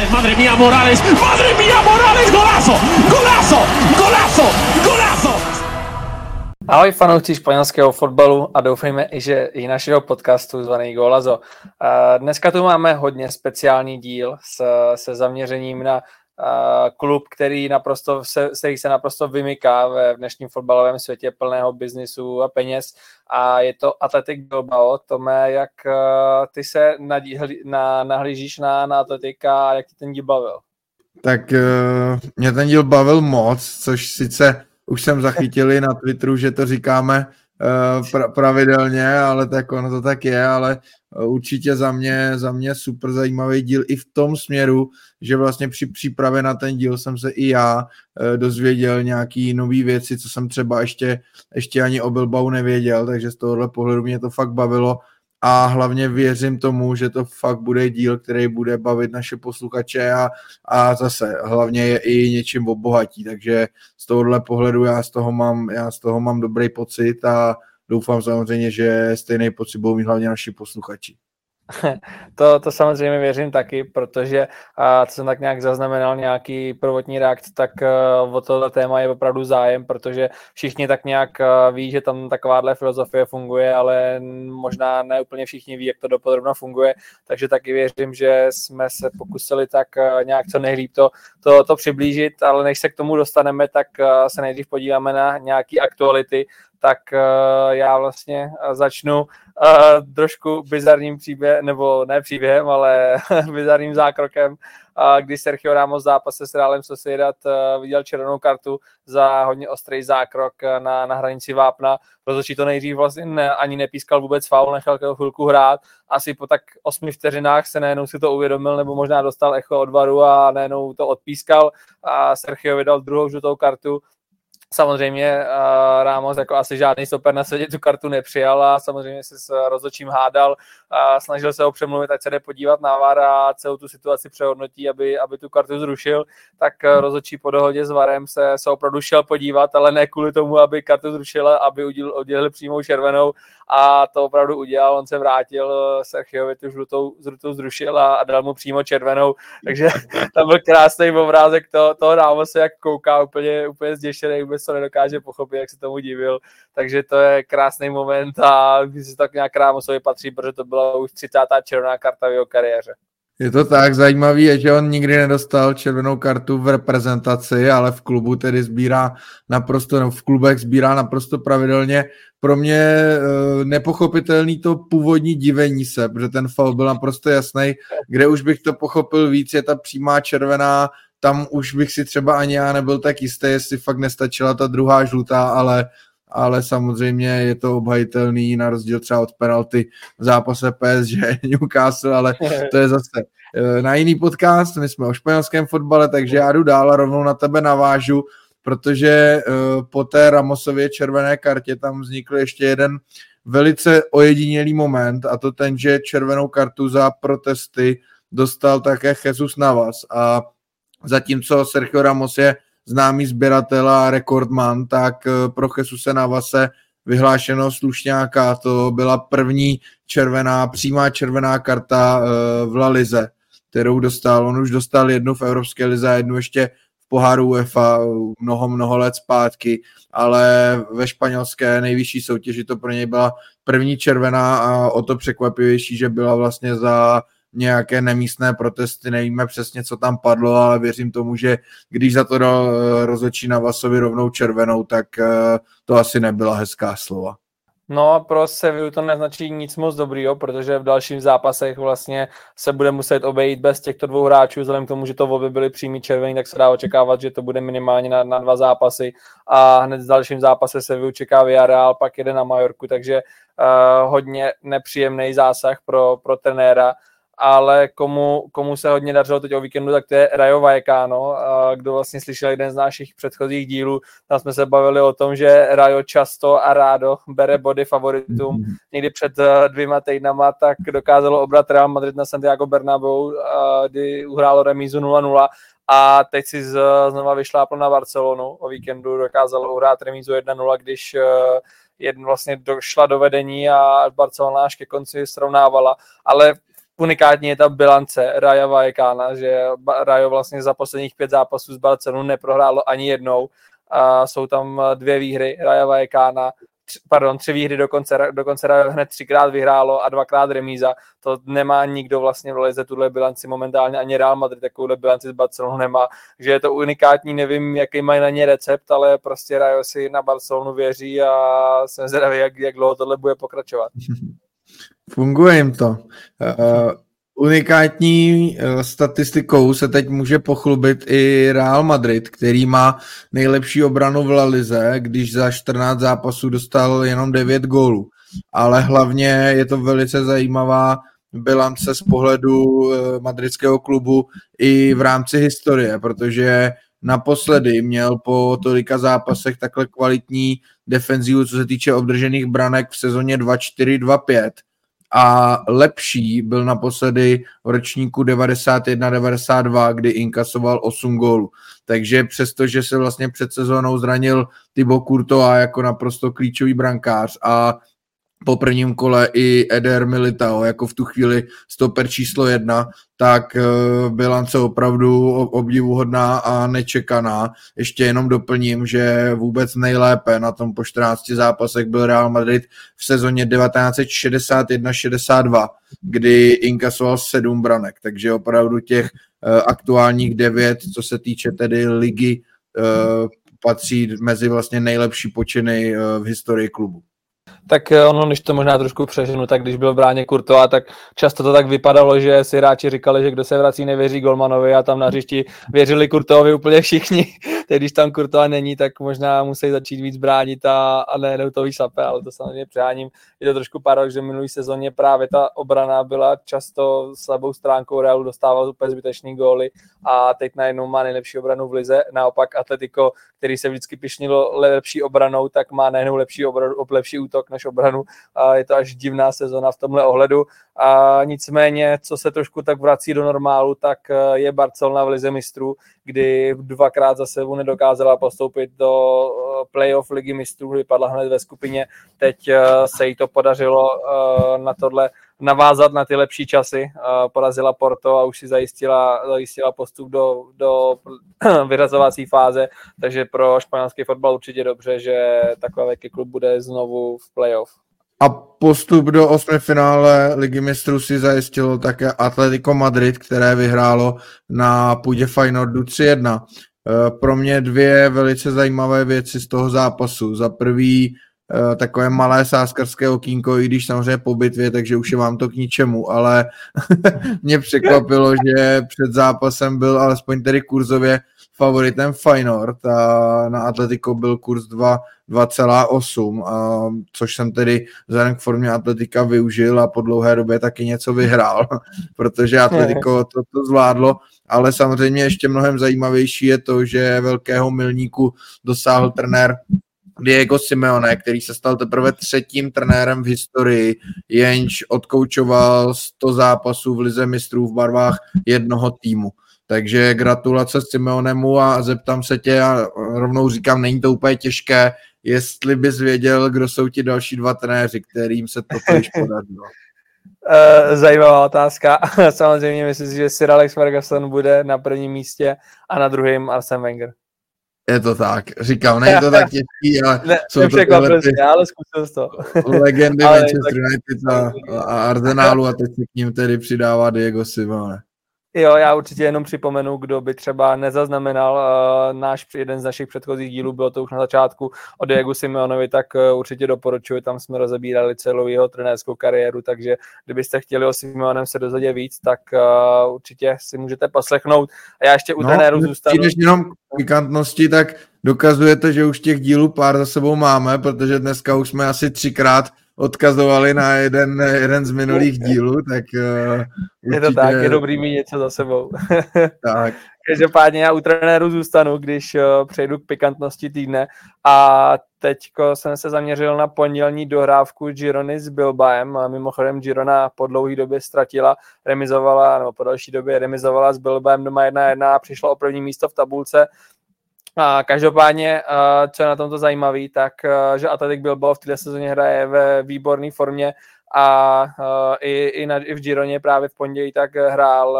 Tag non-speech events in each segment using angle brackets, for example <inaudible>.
Morales, madre mía Morales, madre mía Morales, golazo, golazo, golazo, golazo. Ahoj fanoušci španělského fotbalu a doufejme, že i našeho podcastu zvaný Golazo. Dneska tu máme hodně speciální díl se zaměřením na klub, který naprosto, se, který se naprosto vymyká ve dnešním fotbalovém světě plného biznisu a peněz a je to Atletic Bilbao. Tome, jak ty se nadíhli, na, nahlížíš na, na Atletika a jak ti ten díl bavil? Tak uh, mě ten díl bavil moc, což sice už jsem zachytili na Twitteru, že to říkáme uh, pra, pravidelně, ale tak ono to tak je, ale určitě za mě, za mě super zajímavý díl i v tom směru, že vlastně při přípravě na ten díl jsem se i já eh, dozvěděl nějaký nové věci, co jsem třeba ještě, ještě ani o Bilbao nevěděl, takže z tohohle pohledu mě to fakt bavilo. A hlavně věřím tomu, že to fakt bude díl, který bude bavit naše posluchače a, a zase hlavně je i něčím obohatí, takže z tohohle pohledu já z toho mám, já z toho mám dobrý pocit a doufám samozřejmě, že stejný pocit budou mít hlavně naši posluchači. <laughs> To, to samozřejmě věřím taky, protože a co jsem tak nějak zaznamenal nějaký prvotní reakce, tak uh, o tohle téma je opravdu zájem, protože všichni tak nějak uh, ví, že tam takováhle filozofie funguje, ale možná ne úplně všichni ví, jak to dopodrobno funguje, takže taky věřím, že jsme se pokusili tak uh, nějak co nejlíp to, to, to přiblížit, ale než se k tomu dostaneme, tak se nejdřív podíváme na nějaké aktuality, tak já vlastně začnu uh, trošku bizarním příběhem, nebo ne příběhem, ale <laughs> bizarním zákrokem, uh, kdy Sergio Ramos v zápase s Realem Sociedad uh, viděl červenou kartu za hodně ostrý zákrok na, na hranici vápna. Rozhodčí to nejdřív vlastně ne, ani nepískal vůbec faul, nechal chvilku hrát. Asi po tak osmi vteřinách se najednou si to uvědomil, nebo možná dostal echo od varu a najednou to odpískal a Sergio vydal druhou žlutou kartu Samozřejmě uh, Ramos jako asi žádný stoper na světě tu kartu nepřijal a samozřejmě se s rozhodčím hádal a snažil se ho přemluvit, ať se jde podívat na VAR a celou tu situaci přehodnotí, aby, aby tu kartu zrušil, tak uh, rozhodčí po dohodě s VARem se, se opravdu šel podívat, ale ne kvůli tomu, aby kartu zrušila, aby udělil, udělil přímou červenou a to opravdu udělal, on se vrátil, eh, Sergiovi tu žlutou, žlutou zrušil a, a dal mu přímo červenou, takže <laughs> tam byl krásný obrázek to, toho Ramose, jak kouká úplně, úplně zděšený, vůbec to nedokáže pochopit, jak se tomu divil, takže to je krásný moment a když se tak nějak Ramosovi patří, protože to byla už 30. červená karta v jeho kariéře. Je to tak, zajímavý je, že on nikdy nedostal červenou kartu v reprezentaci, ale v klubu tedy sbírá naprosto, no v klubech sbírá naprosto pravidelně. Pro mě e, nepochopitelný to původní divení se, protože ten faul byl naprosto jasný. Kde už bych to pochopil víc, je ta přímá červená, tam už bych si třeba ani já nebyl tak jistý, jestli fakt nestačila ta druhá žlutá, ale ale samozřejmě je to obhajitelný na rozdíl třeba od penalty v zápase PSG <laughs> Newcastle, ale to je zase eh, na jiný podcast, my jsme o španělském fotbale, takže já jdu dál a rovnou na tebe navážu, protože eh, po té Ramosově červené kartě tam vznikl ještě jeden velice ojedinělý moment a to ten, že červenou kartu za protesty dostal také Jesus Navas a zatímco Sergio Ramos je známý sběratel a rekordman, tak eh, pro Jesuse Navase vyhlášeno slušňáka, to byla první červená, přímá červená karta eh, v La Lize, kterou dostal. On už dostal jednu v Evropské lize a jednu ještě poháru UEFA mnoho, mnoho let zpátky, ale ve španělské nejvyšší soutěži to pro něj byla první červená a o to překvapivější, že byla vlastně za nějaké nemístné protesty, nevíme přesně, co tam padlo, ale věřím tomu, že když za to dal eh, rozhodčí na Vasovi rovnou červenou, tak eh, to asi nebyla hezká slova. No pro Sevillu to neznačí nic moc dobrýho, protože v dalších zápasech vlastně se bude muset obejít bez těchto dvou hráčů, vzhledem k tomu, že to obě byly přímý červený, tak se dá očekávat, že to bude minimálně na, na dva zápasy. A hned v dalším zápase Sevillu čeká Villarreal, pak jede na Majorku, takže uh, hodně nepříjemný zásah pro, pro trenéra ale komu, komu se hodně dařilo teď o víkendu, tak to je Rayo Vallecano, kdo vlastně slyšel jeden z našich předchozích dílů, tam jsme se bavili o tom, že Rayo často a rádo bere body favoritům. Mhm. Někdy před eh, dvěma týdnama tak dokázalo obrat Real Madrid na Santiago Bernabeu, kdy uhrálo remízu 0-0 a teď si z, znova vyšlápl na Barcelonu. O víkendu dokázalo uhrát remízu 1-0, když eh, jedn vlastně došla do vedení a Barcelona až ke konci srovnávala. Ale unikátní je ta bilance Raja Vajekána, že Rajo vlastně za posledních pět zápasů z Barcelonu neprohrálo ani jednou. A jsou tam dvě výhry Raja Vajekána, pardon, tři výhry dokonce, dokonce hned třikrát vyhrálo a dvakrát remíza. To nemá nikdo vlastně v Lize tuhle bilanci momentálně, ani Real Madrid takovouhle bilanci z Barcelonu nemá. že je to unikátní, nevím, jaký mají na ně recept, ale prostě Rayo si na Barcelonu věří a jsem zvědavý, jak, jak dlouho tohle bude pokračovat. <laughs> Funguje jim to. Uh, unikátní uh, statistikou se teď může pochlubit i Real Madrid, který má nejlepší obranu v La Lize, když za 14 zápasů dostal jenom 9 gólů. Ale hlavně je to velice zajímavá bilance z pohledu uh, madridského klubu i v rámci historie, protože naposledy měl po tolika zápasech takhle kvalitní defenzivu, co se týče obdržených branek v sezóně 2-4-2-5 a lepší byl naposledy v ročníku 91-92, kdy inkasoval 8 gólů. Takže přestože se vlastně před sezónou zranil Thibaut Courtois jako naprosto klíčový brankář a po prvním kole i Eder Militao jako v tu chvíli stoper číslo jedna, tak eh, bilance opravdu obdivuhodná a nečekaná. Ještě jenom doplním, že vůbec nejlépe na tom po 14 zápasech byl Real Madrid v sezóně 1961-62, kdy inkasoval sedm branek, takže opravdu těch eh, aktuálních devět, co se týče tedy ligy, eh, patří mezi vlastně nejlepší počiny v historii klubu tak eh, ono, když to možná trošku přeženu, tak když byl v bráně Kurtova, tak často to tak vypadalo, že si hráči říkali, že kdo se vrací, nevěří Golmanovi a tam na hřišti věřili Kurtovi úplně všichni. Teď, když tam Kurtova není, tak možná musí začít víc bránit a, a ne to šlape, ale to samozřejmě přeháním. Je to trošku paradox, že minulý sezóně právě ta obrana byla často slabou stránkou Realu, dostával úplně zbytečný góly a teď najednou má nejlepší obranu v lize. Naopak Atletico, který se vždycky pišnilo lepší obranou, tak má najednou lepší, obranu, lepší útok než obranu a je to až divná sezona v tomhle ohledu. A nicméně, co se trošku tak vrací do normálu, tak eh, je Barcelona v lize mistrů, kdy dvakrát za sebou nedokázala postoupit do eh, playoff ligy mistrů, vypadla hned ve skupině. Teď eh, se jí to podařilo na tohle navázat na ty lepší časy. Porazila Porto a už si zajistila, zajistila postup do, do <clears throat> vyrazovací fáze, takže pro španělský fotbal určitě dobře, že takový klub bude znovu v playoff. A postup do osmi finále Ligy mistrů si zajistilo také Atletico Madrid, které vyhrálo na půdě Feyenoordu 3-1. Eh, pro mě dvě velice zajímavé věci z toho zápasu. Za prvý Eh, takové malé sáskarské okýnko, i když samozřejmě po bitvě, takže už je vám to k ničemu, ale <laughs> mě překvapilo, že před zápasem byl alespoň tedy kurzově favoritem Feyenoord a na Atletico byl kurz 2,8, což jsem tedy vzhledem k formě Atletika využil a po dlouhé době taky něco vyhrál, <laughs> protože Atletico to, to zvládlo, ale samozřejmě ještě mnohem zajímavější je to, že velkého milníku dosáhl trenér Diego Simeone, který se stal teprve třetím trenérem v historii, jenž odkoučoval 100 zápasů v Lize mistrů v barvách jednoho týmu. Takže gratulace Simeonemu a zeptám se tě a rovnou říkám, není to úplně těžké, jestli bys věděl, kdo jsou ti další dva trenéři, kterým se to již <laughs> podařilo. Eh, zajímavá otázka. <laughs> Samozřejmě myslím si, že Sir Alex Ferguson bude na prvním místě a na druhém Arsene Wenger. Je to tak. Říkám, není to tak těžký, ale <laughs> ne, jsou to tyhle ty ale zkusil to. legendy Manchester United a, a Arsenalu a teď se k ním tedy přidává Diego Simone. Jo, já určitě jenom připomenu, kdo by třeba nezaznamenal uh, náš jeden z našich předchozích dílů, bylo to už na začátku o Diego Simeonovi, tak uh, určitě doporučuji, tam jsme rozebírali celou jeho trenérskou kariéru, takže kdybyste chtěli o Simeonem se dozvědět víc, tak uh, určitě si můžete poslechnout. A já ještě u no, trenéru zůstanu. Když jenom pikantnosti, tak dokazujete, že už těch dílů pár za sebou máme, protože dneska už jsme asi třikrát odkazovali na jeden, jeden z minulých dílů, tak uh, Je to tak, je dobrý mít něco za sebou. <laughs> tak. Každopádně já u trenéru zůstanu, když uh, přejdu k pikantnosti týdne a teď jsem se zaměřil na pondělní dohrávku Girony s Bilbaem. Mimochodem Girona po dlouhé době ztratila, remizovala, nebo po další době remizovala s Bilbaem doma 1-1 a přišla o první místo v tabulce a každopádně, co je na tomto zajímavé, tak že Atletic Bilbao v této sezóně hraje ve výborné formě a uh, i, i, na, i v Gironě právě v pondělí tak hrál,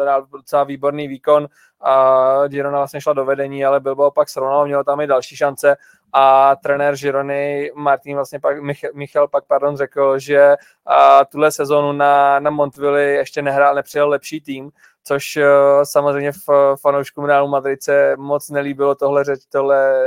hrál docela výborný výkon a Girona vlastně šla do vedení, ale Bilbao pak srovnal, měl tam i další šance a trenér Girony Martin vlastně pak, Michal, Michal pak pardon, řekl, že a, tuhle sezonu na, na Montville ještě nehrál, nepřijel lepší tým, což uh, samozřejmě fanouškům Realu Madrid se moc nelíbilo tohle, řeč, tohle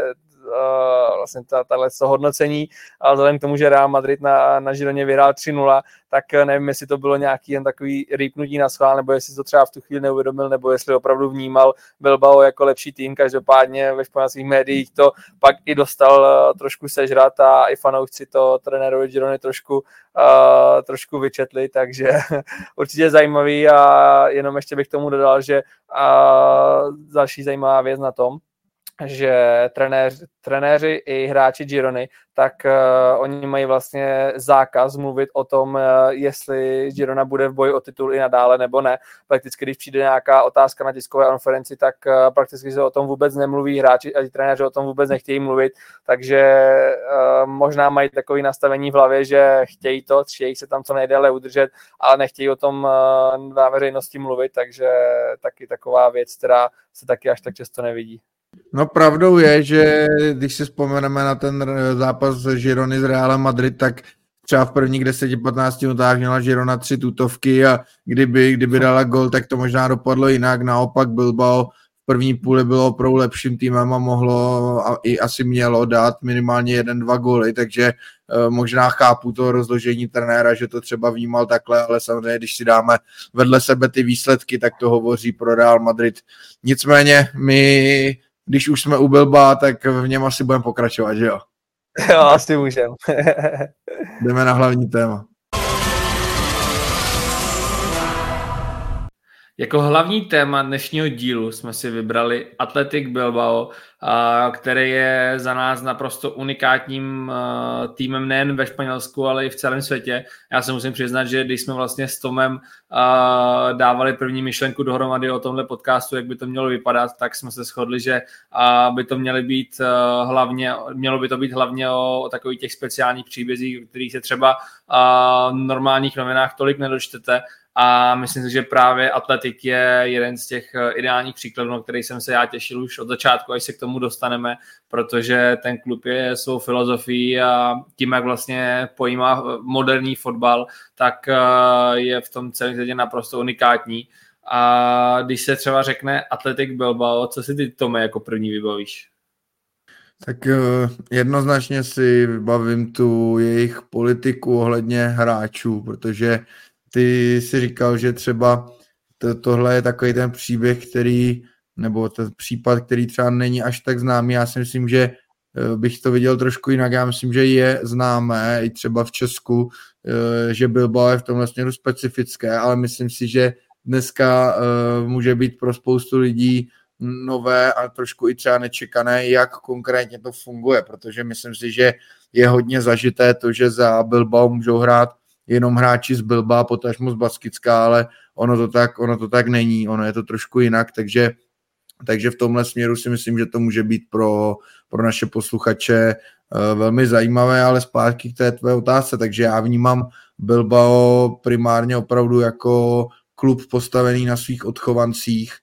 vlastně ta, tahle hodnocení, ale vzhledem k tomu, že Real Madrid na, na Žironě vyhrál 3-0, tak eh, nevím, jestli to bylo nějaký jen takový rýpnutí na schvál, nebo jestli to třeba v tu chvíli neuvědomil, nebo jestli opravdu vnímal Bilbao jako lepší tým. Každopádně ve španělských médiích to pak i dostal uh, trošku sežrat a i fanoušci to trenérovi Girony trošku, uh, trošku vyčetli, takže <laughs> určitě zajímavý a jenom ještě bych tomu dodal, že uh, další zajímavá věc na tom, že trenéř, trenéři i hráči Girony, tak uh, oni mají vlastně zákaz mluvit o tom, uh, jestli Girona bude v boji o titul i nadále nebo ne. Prakticky, když přijde nějaká otázka na tiskové konferenci, tak uh, prakticky se o tom vůbec nemluví, hráči a trenéři o tom vůbec nechtějí mluvit, takže uh, možná mají takový nastavení v hlavě, že chtějí to, chtějí se tam co nejdéle udržet, ale nechtějí o tom uh, na veřejnosti mluvit, takže taky taková věc, která se taky až tak často nevidí. No pravdou je, že když si vzpomeneme na ten zápas z Girony s Realem Madrid, tak třeba v prvních 10-15 minutách měla Girona tři tutovky a kdyby, kdyby dala gol, tak to možná dopadlo jinak. Naopak Bilbao v první půli bylo opravdu lepším týmem a mohlo a i asi mělo dát minimálně jeden, dva góly, takže uh, možná chápu to rozložení trenéra, že to třeba vnímal takhle, ale samozřejmě, když si dáme vedle sebe ty výsledky, tak to hovoří pro Real Madrid. Nicméně my když už jsme u Bilba, tak v něm asi budeme pokračovat, že jo? <laughs> Jo, asi můžeme. <laughs> Jdeme na hlavní téma. Jako hlavní téma dnešního dílu jsme si vybrali Athletic Bilbao, který je za nás naprosto unikátním týmem nejen ve Španělsku, ale i v celém světě. Já se musím přiznat, že když jsme vlastně s Tomem dávali první myšlenku dohromady o tomhle podcastu, jak by to mělo vypadat, tak jsme se shodli, že by to měly být hlavně, mělo by to být hlavně o, o takových těch speciálních příbězích, kterých se třeba v normálních novinách tolik nedočtete, a myslím si, že právě Atletik je jeden z těch eh, ideálních příkladů, na který jsem se já těšil už od začátku, až se k tomu dostaneme, protože ten klub je svou filozofií a tím, jak vlastně pojímá eh, moderní fotbal, tak eh, je v tom celém světě naprosto unikátní. A když se třeba řekne Atletik Bilbao, co si ty, Tome, jako první vybavíš? Tak jednoznačně si vybavím tu jejich politiku ohledně hráčů, protože ty si říkal, že třeba to, tohle je takový ten příběh, který, nebo ten případ, který třeba není až tak známý. Já si myslím, že eh, bych to viděl trošku jinak. Já myslím, že je známé i třeba v Česku, eh, že Bilbao je v tomhle směru specifické, ale myslím si, že dneska eh, může být pro spoustu lidí nové a trošku i třeba nečekané, jak konkrétně to funguje, protože myslím si, že je hodně zažité to, že za Bilbao můžou hrát jenom hráči z Bilba, potažmo z Baskická, ale ono to tak, ono to tak není, ono je to trošku jinak, takže, takže v tomhle směru si myslím, že to může být pro, pro naše posluchače uh, velmi zajímavé, ale zpátky k té tvé otázce, takže já vnímám Bilbao primárně opravdu jako klub postavený na svých odchovancích,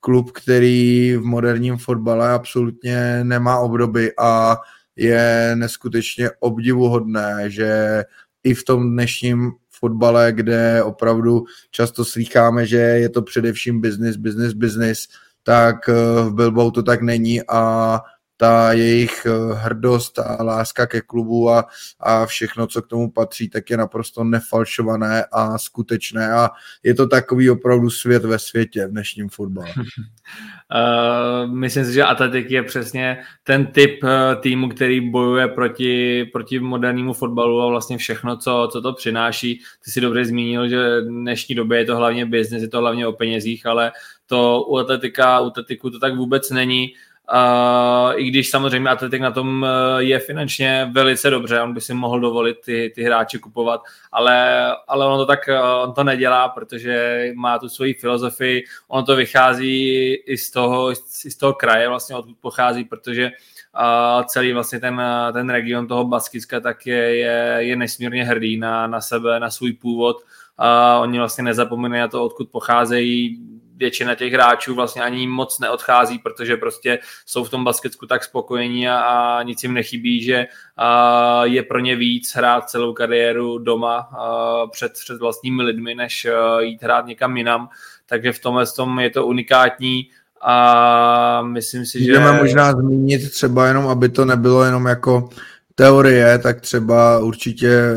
klub, který v moderním fotbale absolutně nemá obdoby a je neskutečně obdivuhodné, že i v tom dnešním fotbale, kde opravdu často slycháme, že je to především business, business, business, tak eh, v Bilbao to tak není a ta jejich eh, hrdost a láska ke klubu a, a všechno, co k tomu patří, tak je naprosto nefalšované a skutečné a je to takový opravdu svět ve světě v dnešním fotbale. <laughs> Uh, myslím si, že Atletik je přesně ten typ uh, týmu, který bojuje proti, proti modernímu fotbalu a vlastně všechno, co, co to přináší. Ty si dobře zmínil, že v dnešní době je to hlavně biznis, je to hlavně o penězích, ale to u Atletika, u Atletiku to tak vůbec není. Uh, I když samozřejmě Atletik na tom uh, je finančně velice dobře, on by si mohl dovolit ty, ty hráče kupovat, ale, ale on to tak uh, on to nedělá, protože má tu svoji filozofii, on to vychází i z toho, i z toho kraje, vlastně odkud pochází, protože a celý vlastně ten, ten region toho Baskicka tak je, je, je nesmírně hrdý na, na sebe, na svůj původ. A oni vlastně nezapomínají na to, odkud pocházejí, většina těch hráčů vlastně ani moc neodchází, protože prostě jsou v tom basketsku tak spokojení a, a nic jim nechybí, že a, je pro ně víc hrát celou kariéru doma a, před, před vlastními lidmi, než a, jít hrát někam jinam. Takže v tomhle tom je to unikátní a myslím si, že... Můžeme možná zmínit třeba jenom, aby to nebylo jenom jako teorie, tak třeba určitě e,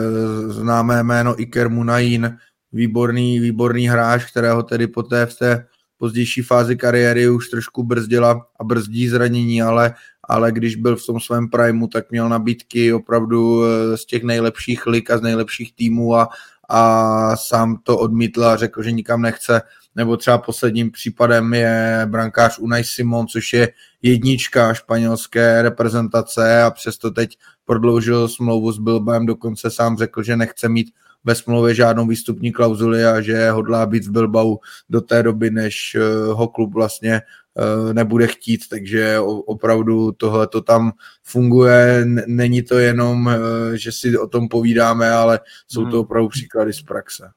známé jméno Iker Munayin, výborný, výborný hráč, kterého tedy poté v té pozdější fázi kariéry už trošku brzdila a brzdí zranění, ale, ale když byl v tom svém primu, tak měl nabídky opravdu eh, z těch nejlepších lig a z nejlepších týmů a, a sám to odmítl a řekl, že nikam nechce. Nebo třeba posledním případem je brankář Unai Simon, což je jednička španělské reprezentace a přesto teď prodloužil smlouvu s Bilbaem, dokonce sám řekl, že nechce mít ve smlouvě žádnou výstupní klauzuli a že hodlá být v Bilbao do té doby, než eh, ho klub vlastně eh, nebude chtít, takže opravdu tohle to tam funguje, není to jenom, eh, že si o tom povídáme, ale jsou to hmm. opravdu příklady z praxe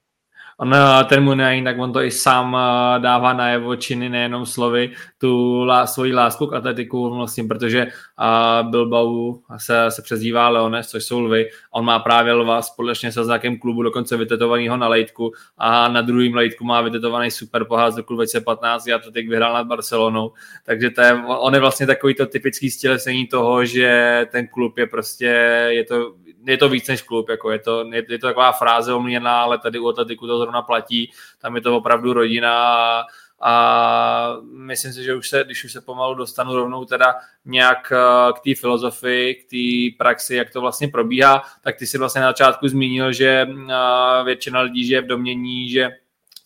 on eh, ten Munayin, tak on to i sám eh, dává najevo činy, nejenom slovy, tu lá, svoji lásku k atletiku vlastně, protože uh, Bilbao se, se přezdívá Leones, což jsou lvy. On má právě lva společně se znakem klubu dokonce vytetovaného na lejtku a na druhém lejtku má vytetovaný super pohár z roku 2015 a to teď vyhrál nad Barcelonou. Takže to je, on je vlastně takový to typický stělesení toho, že ten klub je prostě, je to je to víc než klub, jako je, to, je, je to taková fráze omíjená, ale tady u Atletiku to zrovna platí, tam je to opravdu rodina a, a myslím si, že už se, když už se pomalu dostanu rovnou teda nějak eh, k té filozofii, k té praxi, jak to vlastně probíhá, tak ty si vlastně na začátku zmínil, že eh, většina lidí žije v domění, že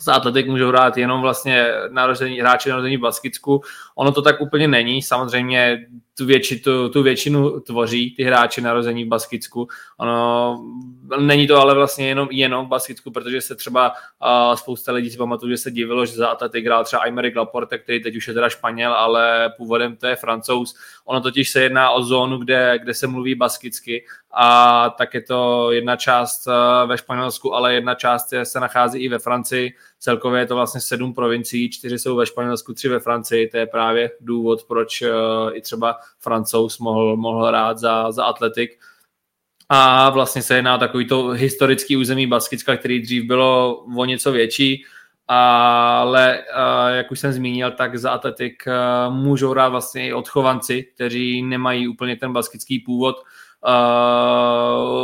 za Atletik můžou hrát jenom vlastně narození, hráči narození v Baskicku. Ono to tak úplně není. Samozřejmě tu, větši, tu, tu většinu tvoří ty hráči narození v Baskicku. Ono, není to ale vlastně jenom, jenom v Baskicku, protože se třeba uh, spousta lidí si pamatuje, že se divilo, že za Atletik hrál třeba Aymeric Laporte, který teď už je teda Španěl, ale původem to je Francouz. Ono totiž se jedná o zónu, kde, kde se mluví baskicky a tak je to jedna část ve Španělsku, ale jedna část se nachází i ve Francii. Celkově je to vlastně sedm provincií, čtyři jsou ve Španělsku, tři ve Francii. To je právě důvod, proč uh, i třeba francouz mohl, mohl hrát za, za Atletik. A vlastně se jedná takový to historický území Baskicka, který dřív bylo o něco větší, ale jak už jsem zmínil, tak za Atletik můžou hrát vlastně i odchovanci, kteří nemají úplně ten baskický původ.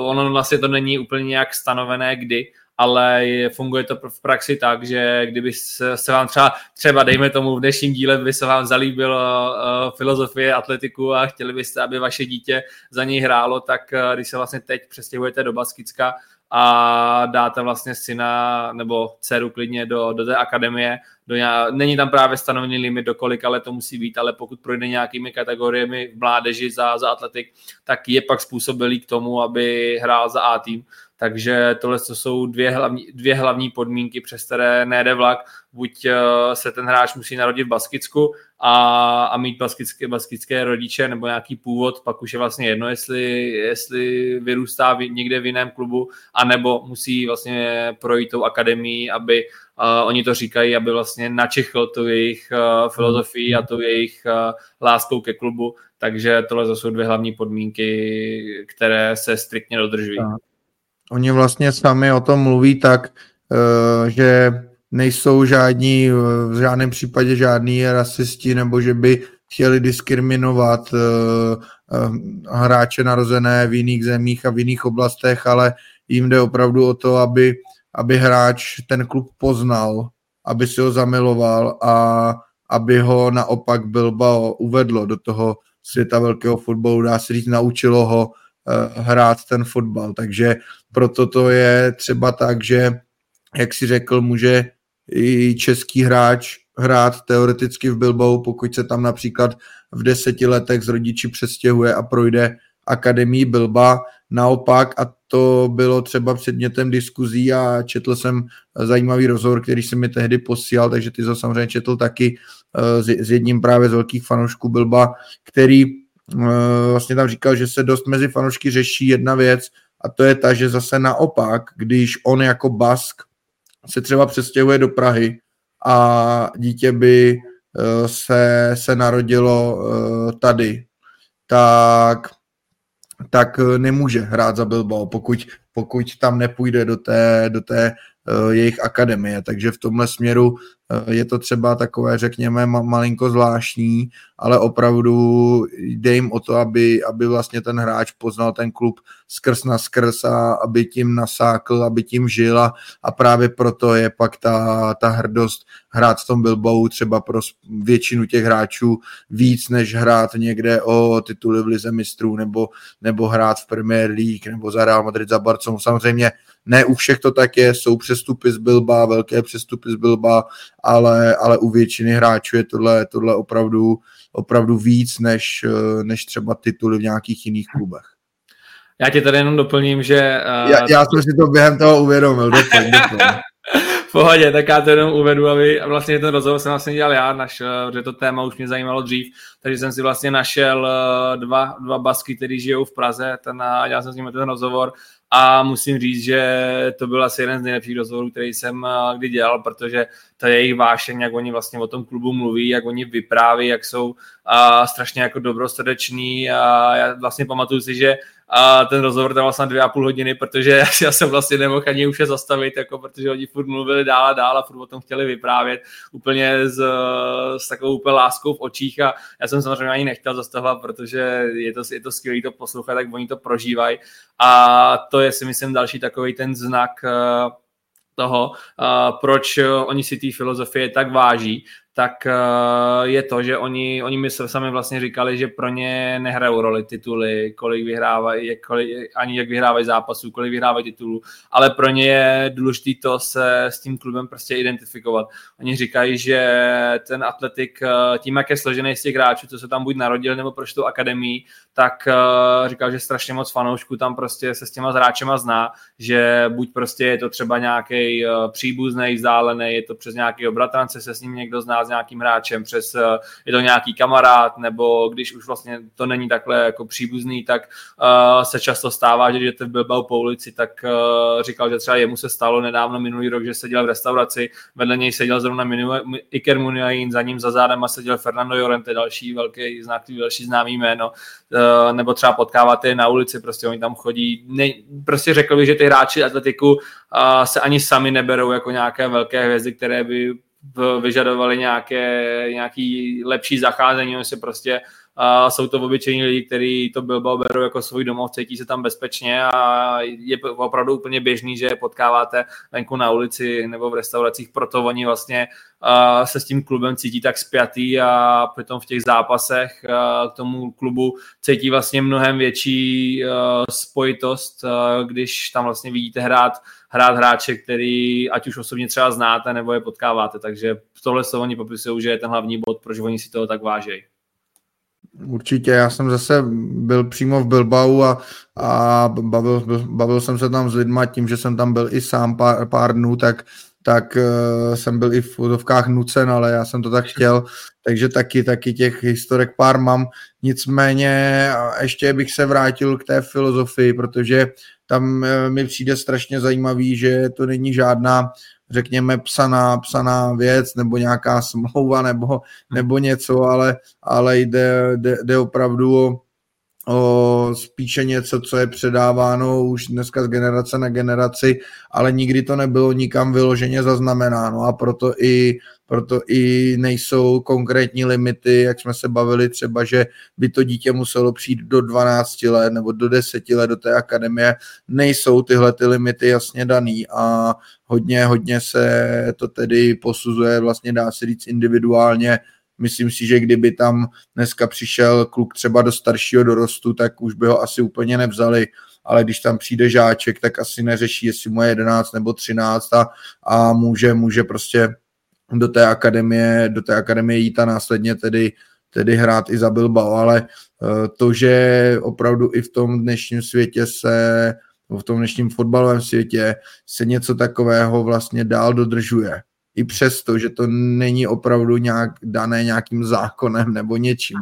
ono vlastně to není úplně nějak stanovené kdy, ale je, funguje to v praxi tak, že kdyby se, vám třeba, třeba dejme tomu v dnešním díle, by se vám zalíbilo uh, filozofie atletiku a chtěli byste, aby vaše dítě za něj hrálo, tak uh, když se vlastně teď přestěhujete do Baskicka a dáte vlastně syna nebo dceru klidně do, do té akademie, do nějak, není tam právě stanovený limit, do kolik ale to musí být, ale pokud projde nějakými kategoriemi v mládeži za, za atletik, tak je pak způsobilý k tomu, aby hrál za A tým takže tohle to jsou dvě hlavní, dvě hlavní podmínky, přes které nejde vlak. Buď eh, se ten hráč musí narodit v Baskicku a, a mít baskické, baskické rodiče nebo nějaký původ, pak už je vlastně jedno, jestli, jestli vyrůstá v, někde v jiném klubu, anebo musí vlastně projít tou akademií, aby uh, oni to říkají, aby vlastně načichl tu jejich uh, filozofii a tu jejich uh, láskou ke klubu, takže tohle jsou dvě hlavní podmínky, které se striktně dodržují. Oni vlastně sami o tom mluví tak, eh, že nejsou žádní, v žádném případě žádní rasisti, nebo že by chtěli diskriminovat eh, eh, hráče narozené v jiných zemích a v jiných oblastech, ale jim jde opravdu o to, aby, aby hráč ten klub poznal, aby si ho zamiloval a aby ho naopak Bilbao uvedlo do toho světa velkého fotbalu, dá se říct, naučilo ho hrát ten fotbal. Takže proto to je třeba tak, že, jak si řekl, může i český hráč hrát teoreticky v Bilbao, pokud se tam například v deseti letech z rodiči přestěhuje a projde akademii Bilba. Naopak, a to bylo třeba předmětem diskuzí a četl jsem zajímavý rozhovor, který se mi tehdy posílal, takže ty to samozřejmě četl taky eh, s jedním právě z velkých fanoušků Bilba, který vlastně tam říkal, že se dost mezi fanoušky řeší jedna věc a to je ta, že zase naopak, když on jako Bask se třeba přestěhuje do Prahy a dítě by se, se narodilo tady, tak tak nemůže hrát za Bilbao, pokud, pokud tam nepůjde do té, do té jejich akademie. Takže v tomhle směru uh, je to třeba takové, řekněme, ma- malinko zvláštní, ale opravdu jde jim o to, aby, aby vlastně ten hráč poznal ten klub skrz na skrz a aby tím nasákl, aby tím žil a, a právě proto je pak ta, ta hrdost hrát v tom Bilbao třeba pro většinu těch hráčů víc, než hrát někde o tituly v Lize mistrů nebo, nebo hrát v Premier League nebo za Real Madrid, za Barcelonu. Samozřejmě ne u všech to tak je, jsou přestupy z Bilba, velké přestupy z Bilba, ale, ale u většiny hráčů je tohle, tohle opravdu, opravdu víc než, než třeba tituly v nějakých jiných klubech. Já tě tady jenom doplním, že... Uh, já, já jsem si to během toho uvědomil, doplň, doplň. <laughs> v pohodě, tak já to jenom uvedu, aby vlastně ten rozhovor jsem vlastně dělal já, naš, protože to téma už mě zajímalo dřív, takže jsem si vlastně našel eh, dva, dva basky, který žijou v Praze, ten, a dělal jsem s nimi ten rozhovor a musím říct, že to byl asi jeden z nejlepších rozhovorů, který jsem eh, kdy dělal, protože to je jejich vášeň, jak oni vlastně o tom klubu mluví, jak oni vypráví, jak jsou a, strašně jako dobrosrdeční. A já vlastně pamatuju si, že a ten rozhovor trval vlastně dvě a půl hodiny, protože <laughs> já jsem vlastně nemohl ani už je zastavit, jako protože oni furt mluvili dál a dál a furt o tom chtěli vyprávět úplně s, s takovou úplně láskou v očích a já jsem samozřejmě ani nechtěl zastavovat, protože je to, je to skvělé to poslouchat, tak oni to prožívají. A to je si myslím další takový ten znak eh, toho, uh, proč oni si té filozofie tak váží, tak uh, je to, že oni, oni mi sami vlastně říkali, že pro ně nehrajou roli tituly, kolik vyhrávají, kolik, ani jak vyhrávají zápasů, kolik vyhrávají titulů, ale pro ně je důležité to se s tím klubem prostě identifikovat. Oni říkají, že ten atletik, uh, tím, jak je složený z těch hráčů, co se tam buď narodil nebo proč tu akademii, tak uh, říkal, že strašně moc fanoušků tam prostě se s těma hráčema zná, že buď prostě je to třeba nějaký příbuzný, vzdálený, je to přes nějaký bratrance, se s ním někdo zná, s nějakým hráčem, přes uh, je to nějaký kamarád, nebo když už vlastně to není takhle jako příbuzný, tak uh, se často stává, že jdete v Bilbao po ulici, tak uh, říkal, že třeba jemu se stalo nedávno minulý rok, že seděl v restauraci, vedle něj seděl zrovna minulý, Iker Muniain, za ním za zádem a seděl Fernando Llorente, další velký znak, další známý jméno. Uh, Eh, nebo třeba potkáváte na ulici, prostě oni tam chodí. Ne, prostě řekl bych, že ty hráči atletiku uh, se ani sami neberou jako nějaké velké hvězdy, které by vyžadovali nějaké, nějaký lepší zacházení, oni se prostě a jsou to obyčejní lidi, kteří to Bilbao berou jako svůj domov, cítí se tam bezpečně a je opravdu úplně běžný, že potkáváte venku na ulici nebo v restauracích, proto oni vlastně se s tím klubem cítí tak spjatý a potom v těch zápasech k tomu klubu cítí vlastně mnohem větší spojitost, když tam vlastně vidíte hrát, hrát hráče, který ať už osobně třeba znáte nebo je potkáváte, takže tohle se oni popisují, že je ten hlavní bod, proč oni si toho tak vážejí. Určitě, já jsem zase byl přímo v Bilbao a, a bavil, bavil jsem se tam s lidma tím, že jsem tam byl i sám pár, pár dnů, tak, tak uh, jsem byl i v fotovkách nucen, ale já jsem to tak chtěl, takže taky, taky těch historek pár mám. Nicméně ještě bych se vrátil k té filozofii, protože tam uh, mi přijde strašně zajímavý, že to není žádná řekněme, psaná, psaná věc nebo nějaká smlouva nebo, nebo něco, ale, ale jde, jde, jde opravdu o, o spíše něco, co je předáváno už dneska z generace na generaci, ale nikdy to nebylo nikam vyloženě zaznamenáno a proto i proto i nejsou konkrétní limity, jak jsme se bavili třeba, že by to dítě muselo přijít do 12 let nebo do 10 let do té akademie, nejsou tyhle ty limity jasně daný a hodně, hodně se to tedy posuzuje, vlastně dá se říct individuálně, Myslím si, že kdyby tam dneska přišel kluk třeba do staršího dorostu, tak už by ho asi úplně nevzali, ale když tam přijde žáček, tak asi neřeší, jestli mu je 11 nebo 13 a, a může, může prostě do té akademie, do té akademie jít a následně tedy, tedy hrát i za Bilbao, ale eh, to, že opravdu i v tom dnešním světě se, v tom dnešním fotbalovém světě se něco takového vlastně dál dodržuje, i přesto, že to není opravdu nějak dané nějakým zákonem nebo něčím,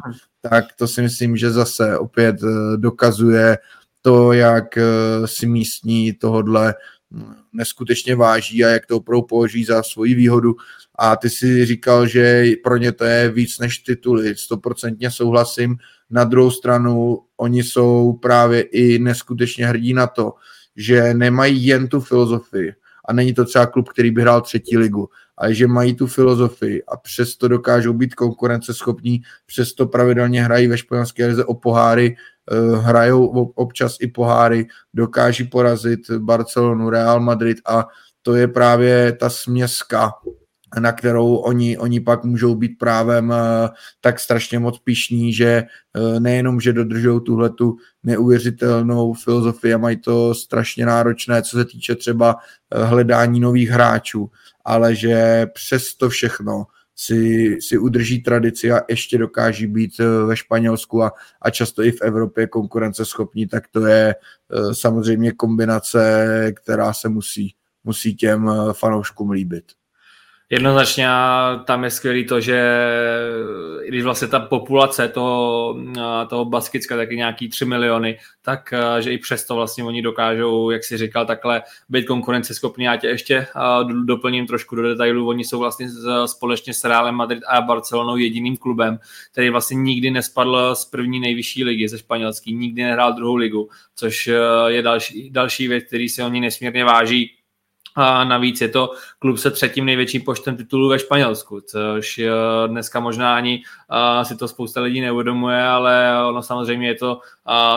tak to si myslím, že zase opět eh, dokazuje to, jak eh, si místní tohodle hm, neskutečně váží a jak to opravdu považují za svoji výhodu. A ty si říkal, že pro ně to je víc než tituly. Stoprocentně souhlasím. Na druhou stranu, oni jsou právě i neskutečně hrdí na to, že nemají jen tu filozofii. A není to třeba klub, který by hrál třetí ligu, ale že mají tu filozofii a přesto dokážou být konkurenceschopní, přesto pravidelně hrají ve španělské lize o poháry, eh, hrajou občas i poháry, dokáží porazit Barcelonu, Real Madrid a to je právě ta směska na kterou oni, oni pak můžou být právem eh, tak strašně moc pišní, že eh, nejenom, že dodržují tuhle tu neuvěřitelnou filozofii a mají to strašně náročné, co se týče třeba hledání nových hráčů, ale že přes to všechno si, si udrží tradici a ještě dokáží být ve Španělsku a, a často i v Evropě konkurenceschopní, tak to je samozřejmě kombinace, která se musí, musí těm fanouškům líbit. Jednoznačně tam je skvělý to, že když vlastně ta populace toho, toho Baskicka taky nějaký 3 miliony, tak že i přesto vlastně oni dokážou, jak si říkal, takhle být konkurenceschopní. Já tě ještě doplním trošku do detailů. Oni jsou vlastně společně s Realem Madrid a Barcelonou jediným klubem, který vlastně nikdy nespadl z první nejvyšší ligy ze španělský, nikdy nehrál druhou ligu, což je další, další věc, který si oni nesmírně váží a navíc je to klub se třetím největším počtem titulů ve Španělsku, což dneska možná ani si to spousta lidí neuvědomuje, ale ono samozřejmě je to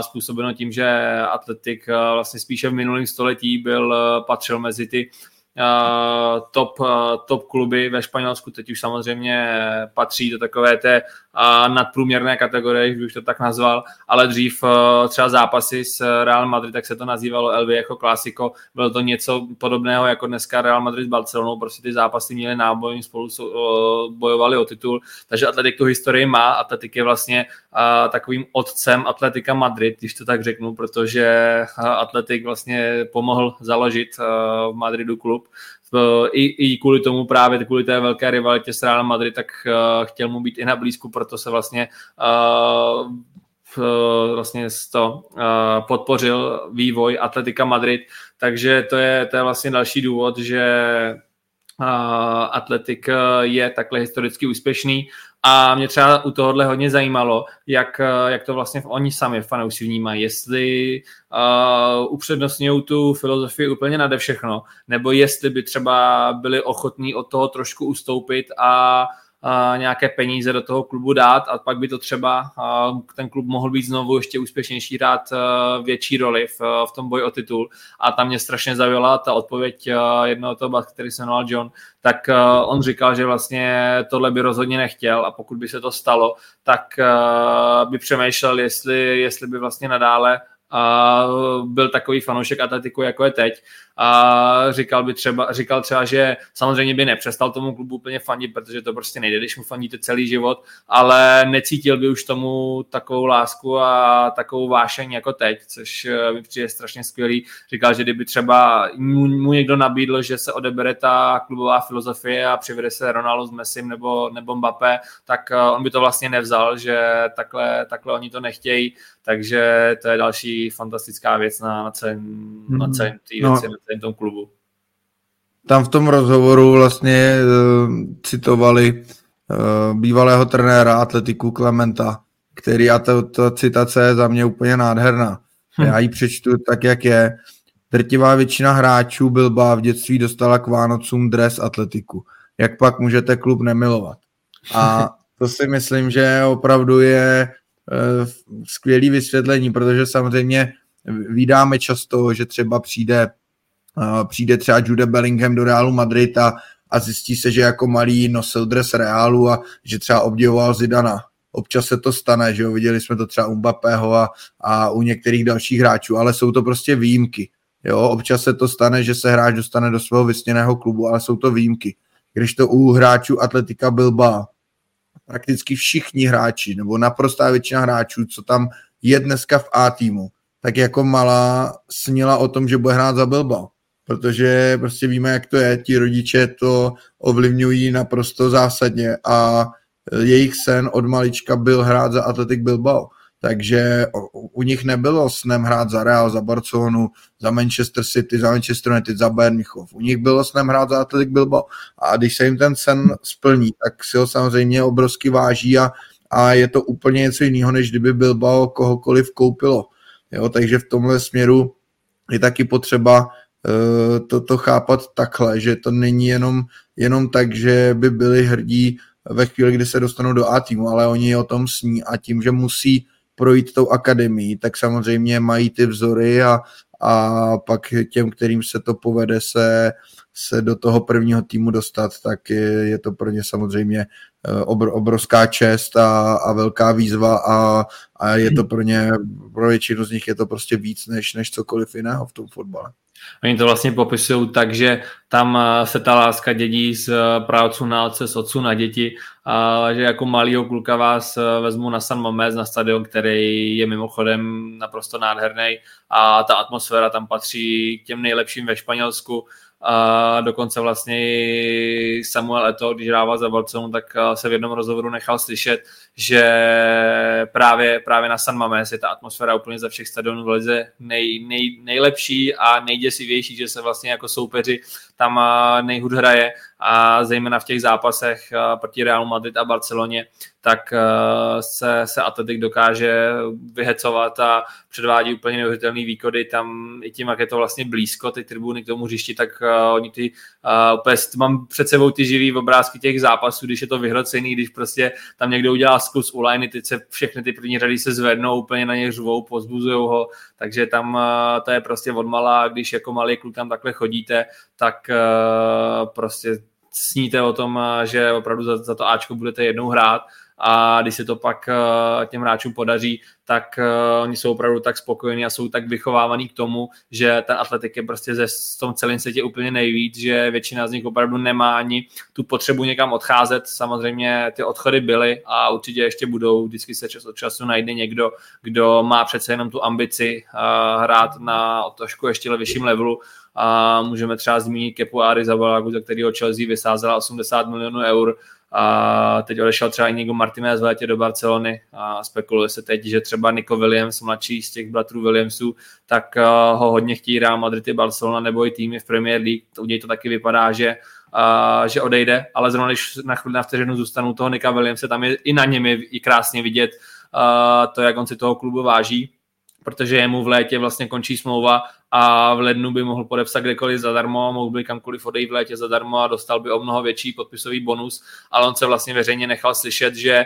způsobeno tím, že Atletik vlastně spíše v minulém století byl, patřil mezi ty top, uh, top kluby ve Španělsku, teď už samozřejmě patří do takové té uh, nadprůměrné kategorie, když bych to tak nazval, ale dřív třeba zápasy s Real Madrid, tak se to nazývalo LV jako klasiko, bylo to něco podobného jako dneska Real Madrid s Barcelonou, prostě ty zápasy měly náboj, spolu bojovali o titul, takže Atletik tu historii má, Atletik je vlastně takovým otcem Atletika Madrid, když to tak řeknu, protože Atletik vlastně pomohl založit v Madridu klub, i, i kvůli tomu právě, kvůli té velké rivalitě s Real Madrid, tak uh, chtěl mu být i na blízku, proto se vlastně uh, vlastně to uh, podpořil vývoj Atletika Madrid, takže to je, to je vlastně další důvod, že Atletik je takhle historicky úspěšný. A mě třeba u tohohle hodně zajímalo, jak, jak to vlastně oni sami fanoušci vnímají, jestli uh, upřednostňují tu filozofii úplně nade všechno, nebo jestli by třeba byli ochotní od toho trošku ustoupit a nějaké peníze do toho klubu dát a pak by to třeba ten klub mohl být znovu ještě úspěšnější, hrát větší roli v, v tom boji o titul. A tam mě strašně zavěla ta odpověď jednoho toho, který se jmenoval John, tak on říkal, že vlastně tohle by rozhodně nechtěl a pokud by se to stalo, tak by přemýšlel, jestli, jestli by vlastně nadále byl takový fanoušek atletiku, jako je teď a říkal by třeba, říkal třeba, že samozřejmě by nepřestal tomu klubu úplně fandit, protože to prostě nejde, když mu fandíte celý život, ale necítil by už tomu takovou lásku a takovou vášeň jako teď, což eh, mi přijde strašně skvělý. Říkal, že kdyby třeba mu, někdo nabídl, že se odebere ta klubová filozofie a přivede se Ronaldo s Messim nebo, nebo Mbappé, tak eh, on by to vlastně nevzal, že takhle, takhle oni to nechtějí, takže to je další fantastická věc na, na celém, na hmm. celém té no. věci, no celém tom klubu. Tam v tom rozhovoru vlastně uh, citovali uh, bývalého trenéra atletiku Klementa, který, a ta, ta citace je za mě úplně nádherná. Hm. Já ji přečtu tak, jak je. Drtivá většina hráčů Bilba v dětství dostala k Vánocům dres atletiku. Jak pak můžete klub nemilovat? A to si myslím, že opravdu je uh, skvělý vysvětlení, protože samozřejmě vydáme často, že třeba přijde přijde třeba Jude Bellingham do Realu Madrid a, a zjistí se, že jako malý nosil dres Realu a že třeba obdivoval Zidana. Občas se to stane, že jo, viděli jsme to třeba u Mbappého a, a u některých dalších hráčů, ale jsou to prostě výjimky. Jo, občas se to stane, že se hráč dostane do svého vysněného klubu, ale jsou to výjimky. Když to u hráčů Atletika Bilba, prakticky všichni hráči, nebo naprostá většina hráčů, co tam je dneska v A týmu, tak jako malá sněla o tom, že bude hrát za Bilbao protože prostě víme, jak to je, ti rodiče to ovlivňují naprosto zásadně a jejich sen od malička byl hrát za Atletic Bilbao. Takže u nich nebylo snem hrát za Real, za Barcelonu, za Manchester City, za Manchester United, za Bayern. U nich bylo snem hrát za Athletic Bilbao. A když se jim ten sen splní, tak si ho samozřejmě obrovsky váží a, a je to úplně něco jiného, než kdyby Bilbao kohokoliv koupilo. Jo, takže v tomhle směru je taky potřeba uh, toto chápat takhle, že to není jenom, jenom tak, že by byli hrdí ve chvíli, kdy se dostanou do A týmu, ale oni o tom sní. A tím, že musí projít tou akademií, tak samozřejmě mají ty vzory a, a pak těm, kterým se to povede se, se do toho prvního týmu dostat, tak je, je to pro ně samozřejmě eh, obr, obrovská čest a, a velká výzva a, a je to pro ně, pro většinu z nich je to prostě víc než, než cokoliv jiného v tom fotbale. Oni to vlastně popisují tak, že tam eh, se ta láska dědí z eh, právců na otce, z otců na děti, a že jako malýho kluka vás eh, vezmu na San Mamés, na stadion, který je mimochodem naprosto nádherný a ta atmosféra tam patří k těm nejlepším ve Španělsku a dokonce vlastně Samuel Eto, když hrával za Barcelonu, tak se v jednom rozhovoru nechal slyšet, že právě, právě na San Mamés je ta atmosféra úplně ze všech stadionů v lize nej, nej, nejlepší a nejděsivější, že se vlastně jako soupeři tam nejhud hraje. A zejména v těch zápasech proti Real Madrid a Barceloně, tak se, se Atletik dokáže vyhecovat a předvádí úplně neuvěřitelné výkony. Tam i tím, jak je to vlastně blízko, ty tribuny k tomu hřišti, tak oni ty úplně, mám před sebou ty živý obrázky těch zápasů, když je to vyhrocený, když prostě tam někdo udělá sklus u liney, teď se všechny ty první řady se zvednou, úplně na ně řvou, pozbuzují ho, takže tam to je prostě odmala, když jako malý kluk tam takhle chodíte, tak prostě sníte o tom, že opravdu za, za to Ačko budete jednou hrát a když se to pak eh, těm hráčům podaří, tak uh, oni jsou opravdu tak spokojení a jsou tak vychovávaní k tomu, že ten atletik je prostě ze v tom celém světě úplně nejvíc, že většina z nich opravdu nemá ani tu potřebu někam odcházet. Samozřejmě ty odchody byly a určitě ještě budou. Vždycky se čas od času najde někdo, kdo má přece jenom tu ambici uh, hrát na trošku ještě vyšším levelu a můžeme třeba zmínit Kepu Arizabalagu, za kterého Chelsea vysázela 80 milionů eur, a teď odešel třeba Inigo Martinez v létě do Barcelony a spekuluje se teď, že třeba Nico Williams, mladší z těch bratrů Williamsů, tak uh, ho hodně chtějí Real Madrid i Barcelona nebo i týmy v Premier League. U něj to taky vypadá, že uh, že odejde, ale zrovna když na chvíli na vteřinu zůstanou toho Nika Williamse, tam je i na něm je i krásně vidět uh, to, jak on si toho klubu váží, protože jemu v létě vlastně končí smlouva a v lednu by mohl podepsat kdekoliv zadarmo, mohl by kamkoliv odejít v létě zadarmo a dostal by o mnoho větší podpisový bonus, ale on se vlastně veřejně nechal slyšet, že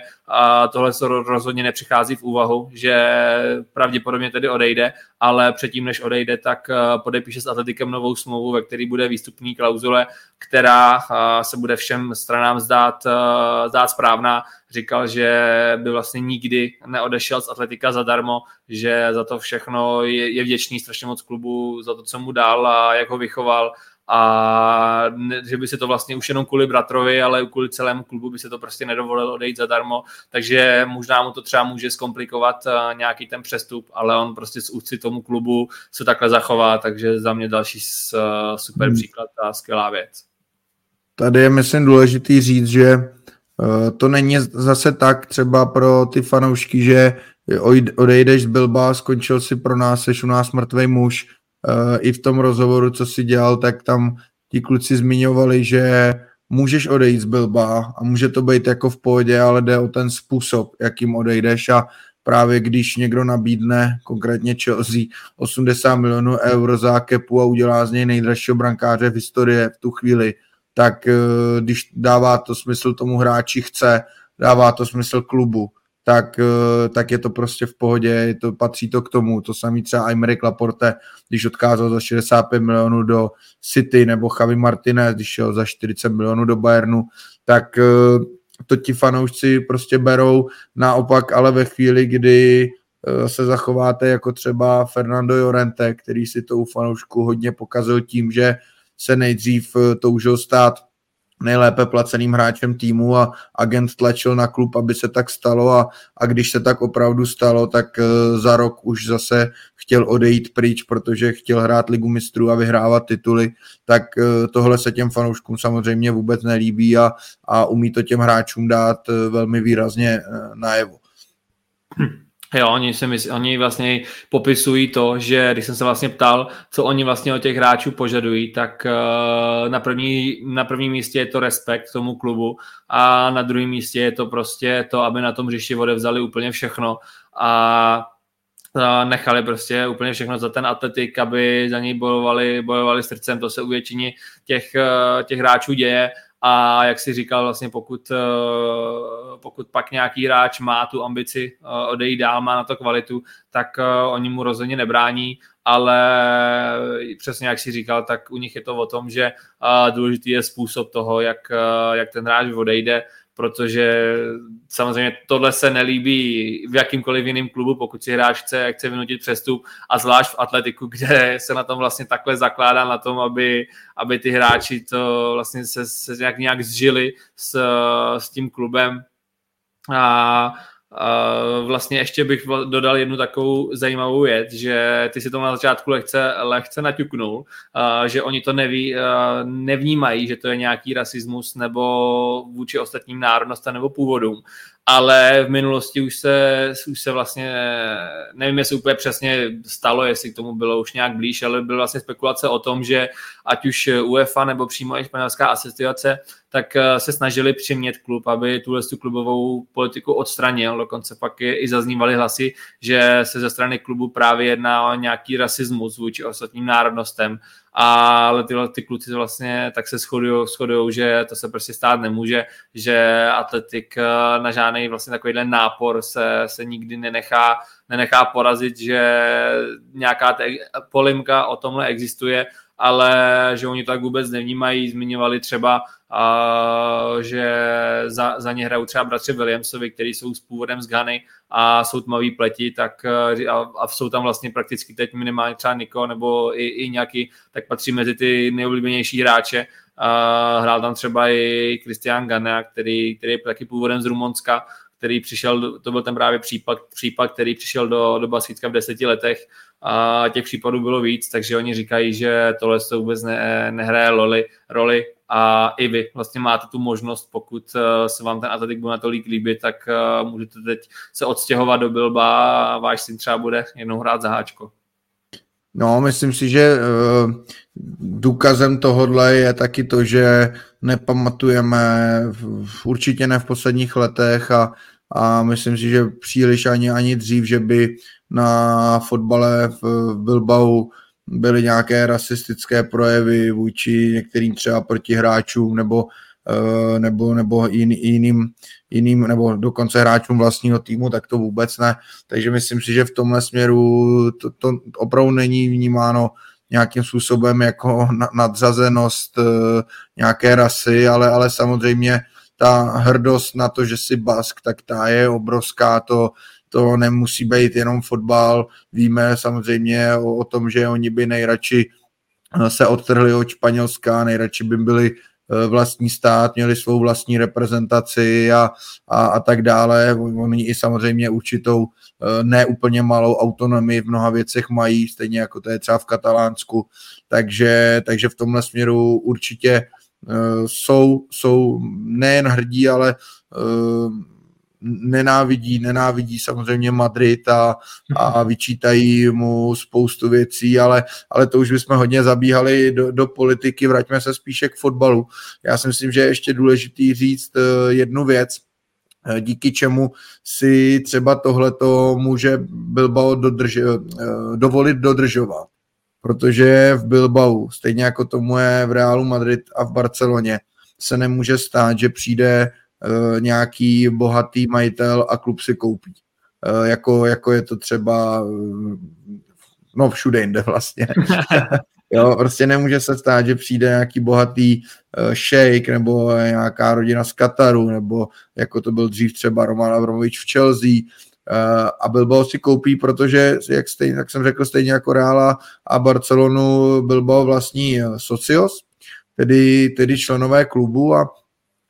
tohle se rozhodně nepřichází v úvahu, že pravděpodobně tedy odejde, ale předtím, než odejde, tak podepíše s Atletikem novou smlouvu, ve který bude výstupní klauzule, která se bude všem stranám zdát, zdát správná. Říkal, že by vlastně nikdy neodešel z Atletika zadarmo, že za to všechno je, je vděčný strašně moc klubu za to, co mu dal a jak ho vychoval a ne, že by se to vlastně už jenom kvůli bratrovi, ale kvůli celému klubu by se to prostě nedovolilo odejít zadarmo, takže možná mu to třeba může zkomplikovat uh, nějaký ten přestup, ale on prostě z úcty tomu klubu se takhle zachová, takže za mě další uh, super hmm. příklad a skvělá věc. Tady je myslím důležitý říct, že uh, to není zase tak třeba pro ty fanoušky, že odejdeš z Bilba, skončil si pro nás, seš u nás mrtvý muž, Eh, i v tom rozhovoru, co si dělal, tak tam ti kluci zmiňovali, že můžeš odejít z Bilba a může to být jako v pohodě, ale jde o ten způsob, jakým odejdeš. A právě když někdo nabídne, konkrétně Chelsea, 80 milionů euro za kepu a udělá z něj nejdražšího brankáře v historii v tu chvíli, tak eh, když dává to smysl tomu hráči chce, dává to smysl klubu, tak, eh, tak je to prostě v pohodě, je to, patří to k tomu. To samý třeba Aymeric Laporte, když odkázal za 65 milionů do City, nebo Javi Martinez, když šel za 40 milionů do Bayernu, tak eh, to ti fanoušci prostě berou. Naopak, ale ve chvíli, kdy eh, se zachováte jako třeba Fernando Llorente, který si to u fanoušku hodně pokazil tím, že se nejdřív toužil stát nejlépe placeným hráčem týmu a agent tlačil na klub, aby se tak stalo a, a když se tak opravdu stalo, tak uh, za rok už zase chtěl odejít pryč, protože chtěl hrát ligu mistrů a vyhrávat tituly, tak uh, tohle se těm fanouškům samozřejmě vůbec nelíbí a, a umí to těm hráčům dát uh, velmi výrazně najevo. Hm. Jo, oni, si mysl, oni vlastně popisují to, že když jsem se vlastně ptal, co oni vlastně od těch hráčů požadují, tak uh, na první, na prvním místě je to respekt tomu klubu a na druhém místě je to prostě to, aby na tom hřišti odevzali úplně všechno a nechali prostě úplně všechno za ten atletik, aby za něj bojovali, bojovali srdcem, to se u většině těch, eh, těch hráčů děje a jak si říkal, vlastně pokud, eh, pokud pak nějaký hráč má tu ambici eh, odejít dál, má na to kvalitu, tak eh, oni mu rozhodně nebrání, ale přesně jak si říkal, tak u nich je to o tom, že důležitý je způsob toho, jak, jak ten hráč odejde, protože samozřejmě tohle se nelíbí v jakýmkoliv jiném klubu, pokud si hráč chce, chce vynutit přestup a zvlášť v atletiku, <laughs> kde se na tom vlastně takhle zakládá na tom, aby, aby ty hráči to vlastně se, se nějak, nějak zžili s, s tím klubem. A vlastně ještě bych dodal jednu takovou zajímavou věc, že ty si to na začátku lehce, lehce naťuknul, že oni to neví, nevnímají, že to je nějaký rasismus nebo vůči ostatním národnostem nebo původům ale v minulosti už se, už se vlastně, nevím, jestli úplně přesně stalo, jestli k tomu bylo už nějak blíž, ale byla vlastně spekulace o tom, že ať už UEFA nebo přímo i španělská asociace, tak eh, se snažili přimět klub, aby tuhle tu klubovou politiku odstranil. Dokonce pak i zaznívaly hlasy, že se ze strany klubu právě jedná o nějaký rasismus vůči ostatním národnostem ale tyhle ty kluci vlastně tak se shodují, že to se prostě stát nemůže, že atletik eh, na žádný vlastně takovýhle nápor se, se nikdy nenechá, nenechá porazit, že nějaká polimka o tomhle existuje ale že oni to tak vůbec nevnímají. Zmiňovali třeba, že za, za ně hrajou třeba bratři Williamsovi, který jsou s původem z Ghany a jsou tmavý pleti, tak a, a jsou tam vlastně prakticky teď minimálně třeba Niko nebo i, i nějaký, tak patří mezi ty nejoblíbenější hráče. Hrál tam třeba i Christian Gana, který, který je taky původem z Rumunska, který přišel, to byl ten právě případ, případ který přišel do, do Basítka v deseti letech a těch případů bylo víc, takže oni říkají, že tohle se vůbec ne, nehraje roli, roli a i vy vlastně máte tu možnost, pokud eh, se vám ten atletik bude natolik líbit, tak eh, můžete teď se odstěhovat do Bilba a váš syn třeba bude jednou hrát za háčko. No, myslím si, že uh, důkazem tohohle je taky to, že nepamatujeme určitě ne v posledních letech a, a myslím si, že příliš ani, ani dřív, že by na fotbale v Bilbao byly nějaké rasistické projevy vůči některým třeba protihráčům nebo eh, nebo, nebo jiným, jiným, nebo dokonce hráčům vlastního týmu, tak to vůbec ne. Takže myslím si, že v tomhle směru to, to opravdu není vnímáno nějakým způsobem jako nadřazenost eh, nějaké rasy, ale, ale samozřejmě ta hrdost na to, že si Bask, tak ta je obrovská, to, to nemusí být jenom fotbal. Víme samozřejmě o, o tom, že oni by nejradši eh, se odtrhli od Španělska, nejradši by byli eh, vlastní stát, měli svou vlastní reprezentaci a, a, a tak dále. Oni i samozřejmě určitou eh, neúplně malou autonomii v mnoha věcech mají, stejně jako to je třeba v Katalánsku. Takže, takže v tomhle směru určitě jsou, jsou nejen hrdí, ale nenávidí, nenávidí samozřejmě Madrid a, a vyčítají mu spoustu věcí, ale, ale to už bychom hodně zabíhali do, do politiky, vraťme se spíše k fotbalu. Já si myslím, že je ještě důležitý říct eh, jednu věc, eh, díky čemu si třeba tohleto může Bilbao dodrž, eh, dovolit dodržovat. Protože v Bilbao, stejně jako tomu je v Realu Madrid a v Barceloně, se nemůže stát, že přijde Eh, nějaký bohatý majitel a klub si koupí. Eh, jako, jako je to třeba eh, no všude jinde vlastně. <laughs> jo, prostě nemůže se stát, že přijde nějaký bohatý uh, šejk nebo nějaká rodina z Kataru, nebo jako to byl dřív třeba Roman Abramovič v Chelsea, uh, a Bilbao si koupí, protože, jak, stejně, jak jsem řekl, stejně jako Reala a Barcelonu Bilbao vlastní Socios, tedy, tedy členové klubu a,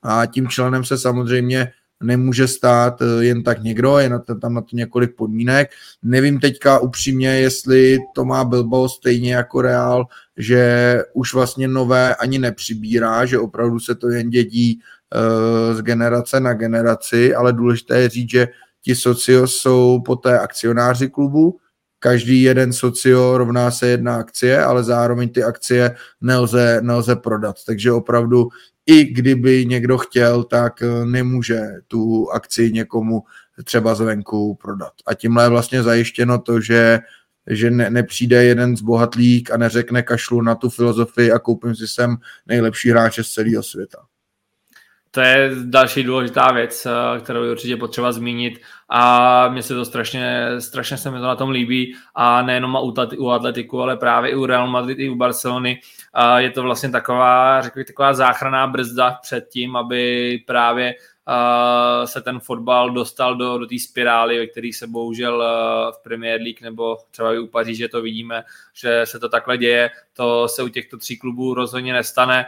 a tím členem se samozřejmě nemůže stát eh, jen tak někdo, je na to, tam na to několik podmínek. Nevím teďka upřímně, jestli to má Bilbo stejně jako Real, že už vlastně nové ani nepřibírá, že opravdu se to jen dědí uh, z generace na generaci, ale důležité je říct, že ti socio jsou poté akcionáři klubu, každý jeden socio rovná se jedna akcie, ale zároveň ty akcie nelze, nelze prodat. Takže opravdu i kdyby někdo chtěl, tak eh, nemůže tu akci někomu třeba zvenku prodat. A tímhle je vlastně zajištěno to, že že ne, nepřijde jeden z bohatlík a neřekne kašlu na tu filozofii a koupím si sem nejlepší hráče z celého světa. To je další důležitá věc, eh, kterou je určitě potřeba zmínit a mně se to strašně, strašně se mi to na tom líbí a nejenom u Atletiku, ale právě i u Real Madrid, i u Barcelony. Je to vlastně taková, řekl bych, taková záchranná brzda před tím, aby právě uh, se ten fotbal dostal do, do té spirály, ve které se bohužel uh, v Premier League nebo třeba i u Paříže to vidíme, že se to takhle děje. To se u těchto tří klubů rozhodně nestane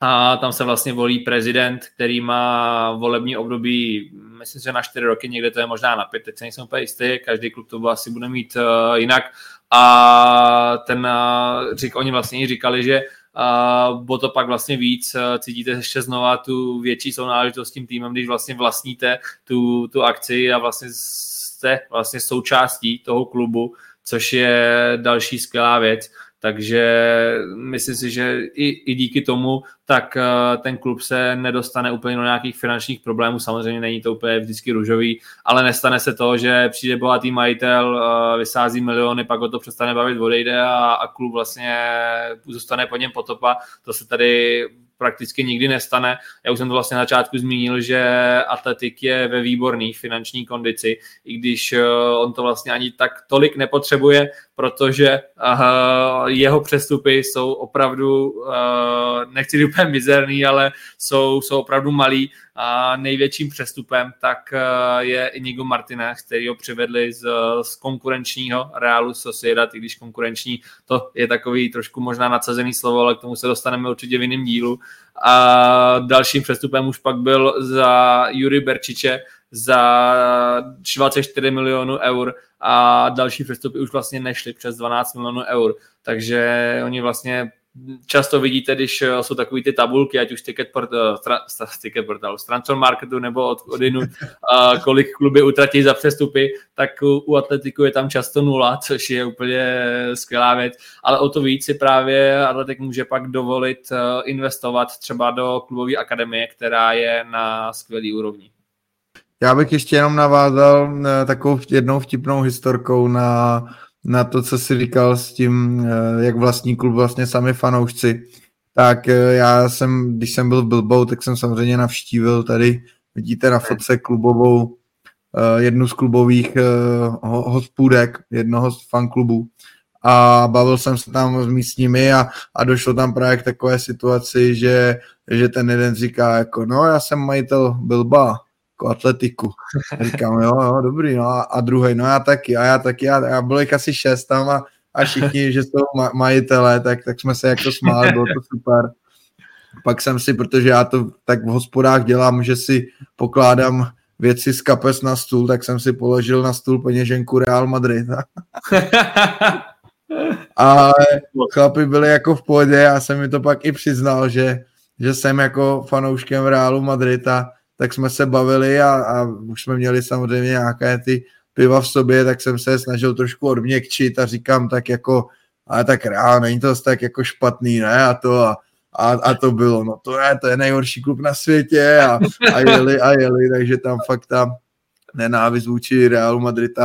a tam se vlastně volí prezident, který má volební období, myslím, že na čtyři roky, někde to je možná na pět, teď se nejsem úplně jistý, každý klub to asi bude mít uh, jinak. A ten, uh, řík, oni vlastně říkali, že uh, bylo to pak vlastně víc, uh, cítíte ještě znova tu větší sounáležitost s tím týmem, když vlastně vlastníte tu, tu akci a vlastně jste vlastně součástí toho klubu, což je další skvělá věc. Takže myslím si, že i, i díky tomu tak eh, ten klub se nedostane úplně do nějakých finančních problémů. Samozřejmě není to úplně vždycky růžový, ale nestane se to, že přijde bohatý majitel, eh, vysází miliony, pak ho to přestane bavit, odejde a, a klub vlastně zůstane po něm potopa. To se tady prakticky nikdy nestane. Já už jsem to vlastně na začátku zmínil, že atletik je ve výborné finanční kondici, i když eh, on to vlastně ani tak tolik nepotřebuje, protože uh, jeho přestupy jsou opravdu, uh, nechci říct úplně mizerný, ale jsou, jsou opravdu malý a největším přestupem tak uh, je Inigo Martinez, který ho přivedli z, z konkurenčního Realu Sociedad, i když konkurenční to je takový trošku možná nadsazený slovo, ale k tomu se dostaneme určitě v jiném dílu. A dalším přestupem už pak byl za Juri Berčiče, za 24 milionů eur a další přestupy už vlastně nešly přes 12 milionů eur. Takže oni vlastně často vidíte, když jsou takové ty tabulky, ať už ticket, port, uh, ticket portal, z transfer marketu nebo od, od inu, uh, kolik kluby utratí za přestupy, tak u, u Atletiku je tam často nula, což je úplně skvělá věc, ale o to víc si právě Atletik může pak dovolit uh, investovat třeba do klubové akademie, která je na skvělý úrovni. Já bych ještě jenom navázal eh, takovou jednou vtipnou historkou na, na to, co jsi říkal s tím, eh, jak vlastní klub vlastně sami fanoušci. Tak eh, já jsem, když jsem byl v Bilbao, tak jsem samozřejmě navštívil tady, vidíte na fotce klubovou, jednu z klubových hospůdek, jednoho z fanklubů a bavil jsem se tam s místními a, a došlo tam právě k takové situaci, že, že ten jeden říká jako, no já jsem majitel Bilba, jako atletiku. A říkám, jo, jo, dobrý, no a, a druhý, no já taky, a já taky, já, já bylo jich asi šest tam a, a všichni, že jsou ma, majitelé, tak, tak jsme se jako smáli, bylo to super. Pak jsem si, protože já to tak v hospodách dělám, že si pokládám věci z kapes na stůl, tak jsem si položil na stůl peněženku Real Madrid. <laughs> a chlapi byli jako v pohodě, já jsem mi to pak i přiznal, že, že jsem jako fanouškem Realu Madrid a, tak jsme se bavili a, a už jsme měli samozřejmě nějaké ty piva v sobě, tak jsem se snažil trošku odměkčit a říkám tak jako, ale tak reálně, není to tak jako špatný, ne? A to a, a, a to bylo, no to je, to je nejhorší klub na světě a, a jeli a jeli, takže tam fakt ta nenávist vůči Realu Madrid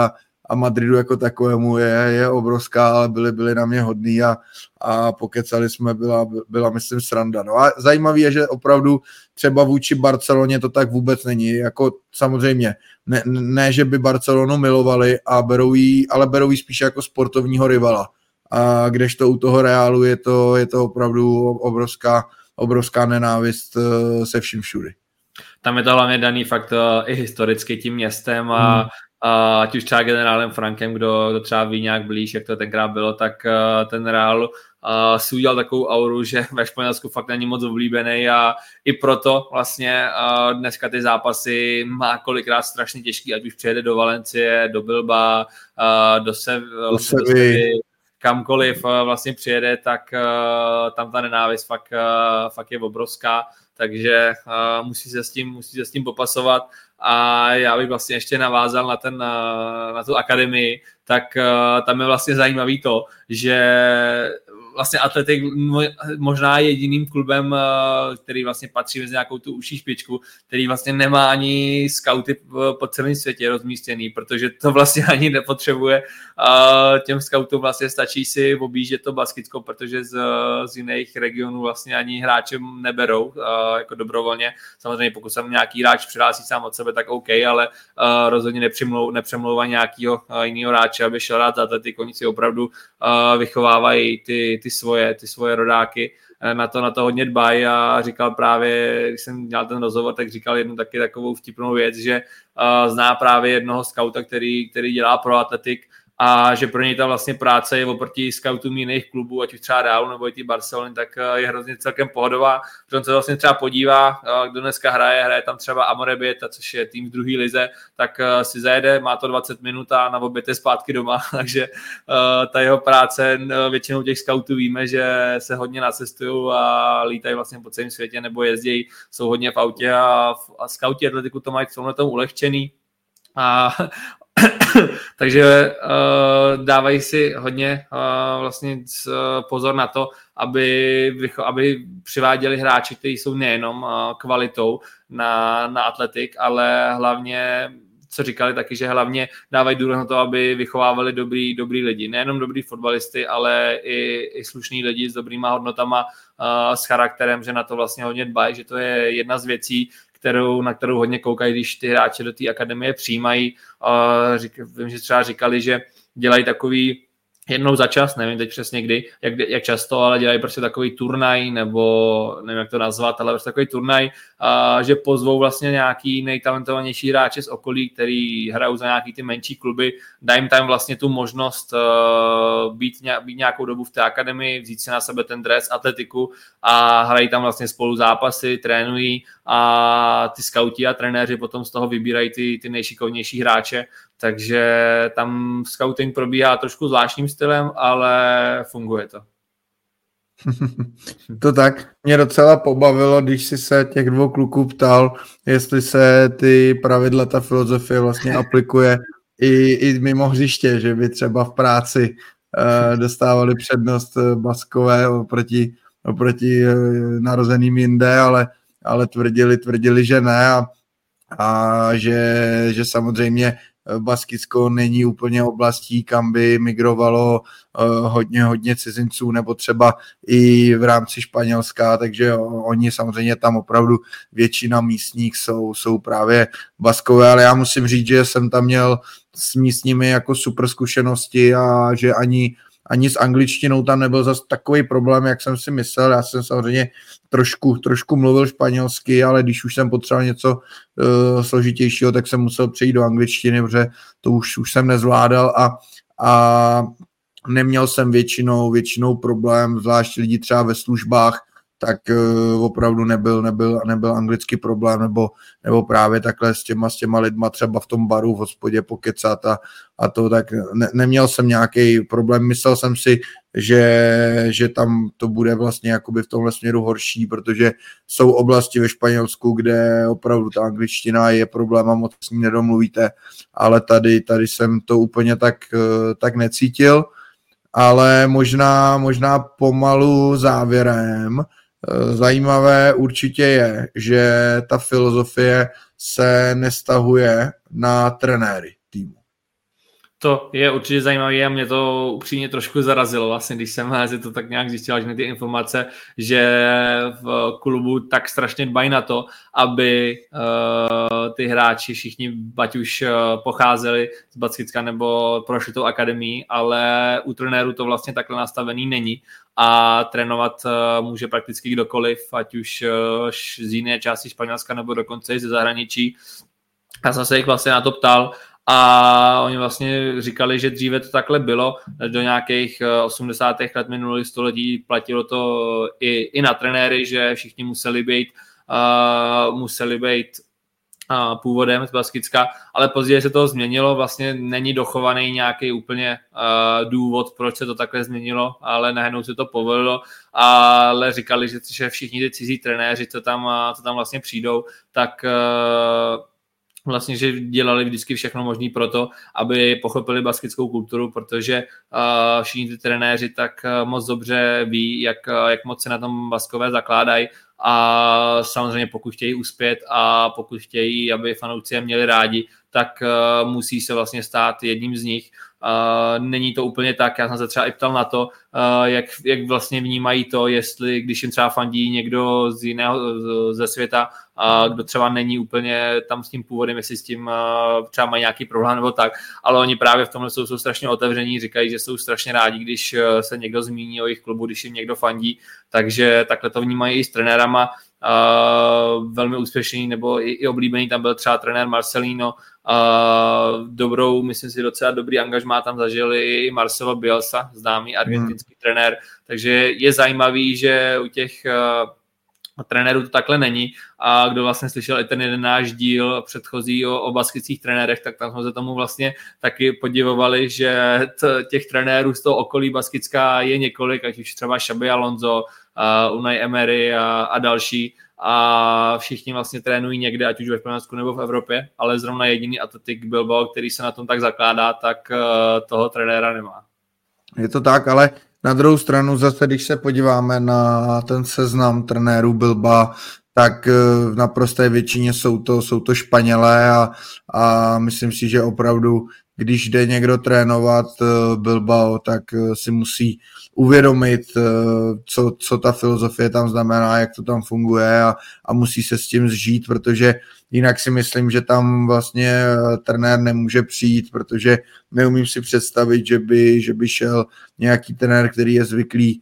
a, Madridu jako takovému je, je obrovská, ale byli, byli na mě hodný a, a pokecali jsme, byla, byla myslím sranda. No a zajímavé je, že opravdu třeba vůči Barceloně to tak vůbec není. Jako samozřejmě, ne, ne že by Barcelonu milovali, a berou jí, ale berou jí spíš jako sportovního rivala. A kdežto u toho Reálu je to, je to opravdu obrovská, obrovská nenávist eh, se vším všudy. Tam je to hlavně daný fakt eh, i historicky tím městem a hmm ať už třeba generálem Frankem, kdo, kdo třeba ví nějak blíž, jak to tenkrát bylo, tak uh, ten Real uh, si udělal takovou auru, že <laughs> ve Španělsku fakt není moc oblíbený a i proto vlastně uh, dneska ty zápasy má kolikrát strašně těžký, ať už přijede do Valencie, do Bilba, uh, do, Se, do, do Sevy, kamkoliv uh, vlastně přijede, tak uh, tam ta nenávist fakt, uh, fakt je obrovská, takže uh, musí, se s tím, musí se s tím popasovat a já bych vlastně ještě navázal na, ten, na, na tu akademii, tak uh, tam je vlastně zajímavý to, že vlastně Atletik možná jediným klubem, eh, který vlastně patří mezi nějakou tu užší špičku, který vlastně nemá ani scouty po celém světě rozmístěný, protože to vlastně <laughs> ani nepotřebuje. Těm scoutům vlastně stačí si objíždět to Baskicko, protože z, z jiných regionů vlastně ani hráčem neberou jako dobrovolně. Samozřejmě pokud jsem nějaký hráč přihlásí sám od sebe, tak OK, ale rozhodně nepřemlou, nepřemlouvá nějakého jiného hráče, aby šel rád atletik. Oni si opravdu vychovávají ty, ty svoje, ty svoje rodáky, eh, na to, na to hodně dbají a říkal právě, když jsem dělal ten rozhovor, tak říkal jednu taky takovou vtipnou věc, že uh, zná právě jednoho skauta, který, který dělá pro atletik a že pro něj ta vlastně práce je oproti scoutům jiných klubů, ať už třeba Realu nebo i ty Barcelony, tak eh, je hrozně celkem pohodová, protože on se vlastně třeba podívá, eh, kdo dneska hraje, hraje tam třeba Amorebieta, což je tým v druhé lize, tak eh, si zajede, má to 20 minut a na oběd je zpátky doma, <laughs> takže ta jeho práce, většinou těch scoutů víme, že se hodně nacestují a lítají vlastně po celém světě nebo jezdí, jsou hodně v autě a, a scouti atletiku to mají v tomhle ulehčený. A <coughs> Takže uh, dávají si hodně uh, vlastně uh, pozor na to, aby, aby přiváděli hráči, kteří jsou nejenom uh, kvalitou na, na atletik, ale hlavně co říkali taky, že hlavně dávají důraz na to, aby vychovávali dobrý, dobrý lidi. Nejenom dobrý fotbalisty, ale i, i slušní lidi s dobrýma hodnotama, uh, s charakterem, že na to vlastně hodně dbají, že to je jedna z věcí, kterou, na kterou hodně koukají, když ty hráče do té akademie přijímají. Řík, vím, že třeba říkali, že dělají takový jednou za čas, nevím teď přesně kdy, jak, jak často, ale dělají prostě takový turnaj, nebo nevím, jak to nazvat, ale prostě takový turnaj, a, že pozvou vlastně nějaký nejtalentovanější hráče z okolí, který hrajou za nějaký ty menší kluby, dají jim tam vlastně tu možnost uh, být, být nějakou dobu v té akademii, vzít si na sebe ten dres, atletiku a hrají tam vlastně spolu zápasy, trénují a ty skauti a trenéři potom z toho vybírají ty, ty nejšikovnější hráče takže tam scouting probíhá trošku zvláštním stylem, ale funguje to. <laughs> to tak. Mě docela pobavilo, když si se těch dvou kluků ptal, jestli se ty pravidla, ta filozofie vlastně <laughs> aplikuje i, i mimo hřiště, že by třeba v práci uh, dostávali přednost eh, baskové oproti, oproti uh, narozeným jinde, ale, ale tvrdili, tvrdili, že ne a, a že, že samozřejmě Baskicko není úplně oblastí, kam by migrovalo uh, hodně, hodně cizinců, nebo třeba i v rámci Španělska, takže oni samozřejmě tam opravdu většina místních jsou, jsou právě Baskové, ale já musím říct, že jsem tam měl s místními jako super zkušenosti a že ani ani s angličtinou tam nebyl zase takový problém, jak jsem si myslel. Já jsem samozřejmě trošku, trošku mluvil španělsky, ale když už jsem potřeboval něco uh, složitějšího, tak jsem musel přejít do angličtiny, protože to už, už jsem nezvládal a, a neměl jsem většinou, většinou problém, zvlášť lidi třeba ve službách, tak uh, opravdu nebyl, nebyl, nebyl anglický problém, nebo, nebo právě takhle s těma, s těma lidma třeba v tom baru, v hospodě pokecat a, a to, tak ne, neměl jsem nějaký problém. Myslel jsem si, že, že tam to bude vlastně jakoby v tomhle směru horší, protože jsou oblasti ve Španělsku, kde opravdu ta angličtina je problém a moc s ní nedomluvíte, ale tady, tady jsem to úplně tak, eh, tak necítil, ale možná, možná pomalu závěrem, Eh, zajímavé určitě je, že ta filozofie se nestahuje na trenéry. To je určitě zajímavé a mě to upřímně trošku zarazilo, vlastně, když jsem <laughs> si to tak nějak zjistil, že ty informace, že v klubu tak strašně dbají na to, aby uh, ty hráči všichni, ať už uh, pocházeli z Baskicka nebo prošli tou akademii, ale u trenérů to vlastně takhle nastavený není a trénovat uh, může prakticky kdokoliv, ať už uh, z jiné části Španělska nebo dokonce i ze zahraničí. Já jsem se jich vlastně na to ptal a oni vlastně říkali, že dříve to takhle bylo, do nějakých 80. let minulých století platilo to i, i na trenéry, že všichni museli být uh, museli být uh, původem z Baskicka, ale později se to změnilo, vlastně není dochovaný nějaký úplně uh, důvod, proč se to takhle změnilo, ale najednou se to povedlo, ale říkali, že, že všichni ty cizí trenéři, co tam, co tam vlastně přijdou, tak uh, vlastně, že dělali vždycky všechno možné pro to, aby pochopili baskickou kulturu, protože uh, všichni ty trenéři tak uh, moc dobře ví, jak, uh, jak moc se na tom baskové zakládají a samozřejmě pokud chtějí uspět a pokud chtějí, aby fanouci je měli rádi, tak uh, musí se vlastně stát jedním z nich. Uh, není to úplně tak, já jsem se třeba i ptal na to, uh, jak, jak vlastně vnímají to, jestli když jim třeba fandí někdo z jiného ze světa, uh, kdo třeba není úplně tam s tím původem, jestli s tím uh, třeba mají nějaký problém nebo tak, ale oni právě v tomhle jsou, jsou strašně otevření, říkají, že jsou strašně rádi, když uh, se někdo zmíní o jejich klubu, když jim někdo fandí, takže takhle to vnímají i s trenérama. Uh, velmi úspěšný nebo i, i oblíbený tam byl třeba trenér Marcelino, uh, dobrou, myslím si docela dobrý angažmá tam zažili i Marcelo Bielsa, známý argentinský hmm. trenér, takže je zajímavý, že u těch uh, trenérů to takhle není. A kdo vlastně slyšel i ten jeden náš díl předchozí o, o baskických trenérech, tak tam jsme se tomu vlastně taky podivovali, že t, těch trenérů z toho okolí baskická je několik, ať už třeba Xabi Alonso, uh, Unai Emery a, a další. A všichni vlastně trénují někde, ať už ve Španělsku nebo v Evropě, ale zrovna jediný atletik Bilbao, který se na tom tak zakládá, tak uh, toho trenéra nemá. Je to tak, ale na druhou stranu zase, když se podíváme na ten seznam trenérů Bilba, tak v naprosté většině jsou to, jsou to Španělé a, a myslím si, že opravdu, když jde někdo trénovat Bilbao, tak si musí uvědomit, eh, co, co ta filozofie tam znamená, jak to tam funguje a, a musí se s tím zžít, protože jinak si myslím, že tam vlastně eh, trenér nemůže přijít, protože neumím si představit, že by, že by šel nějaký trenér, který je zvyklý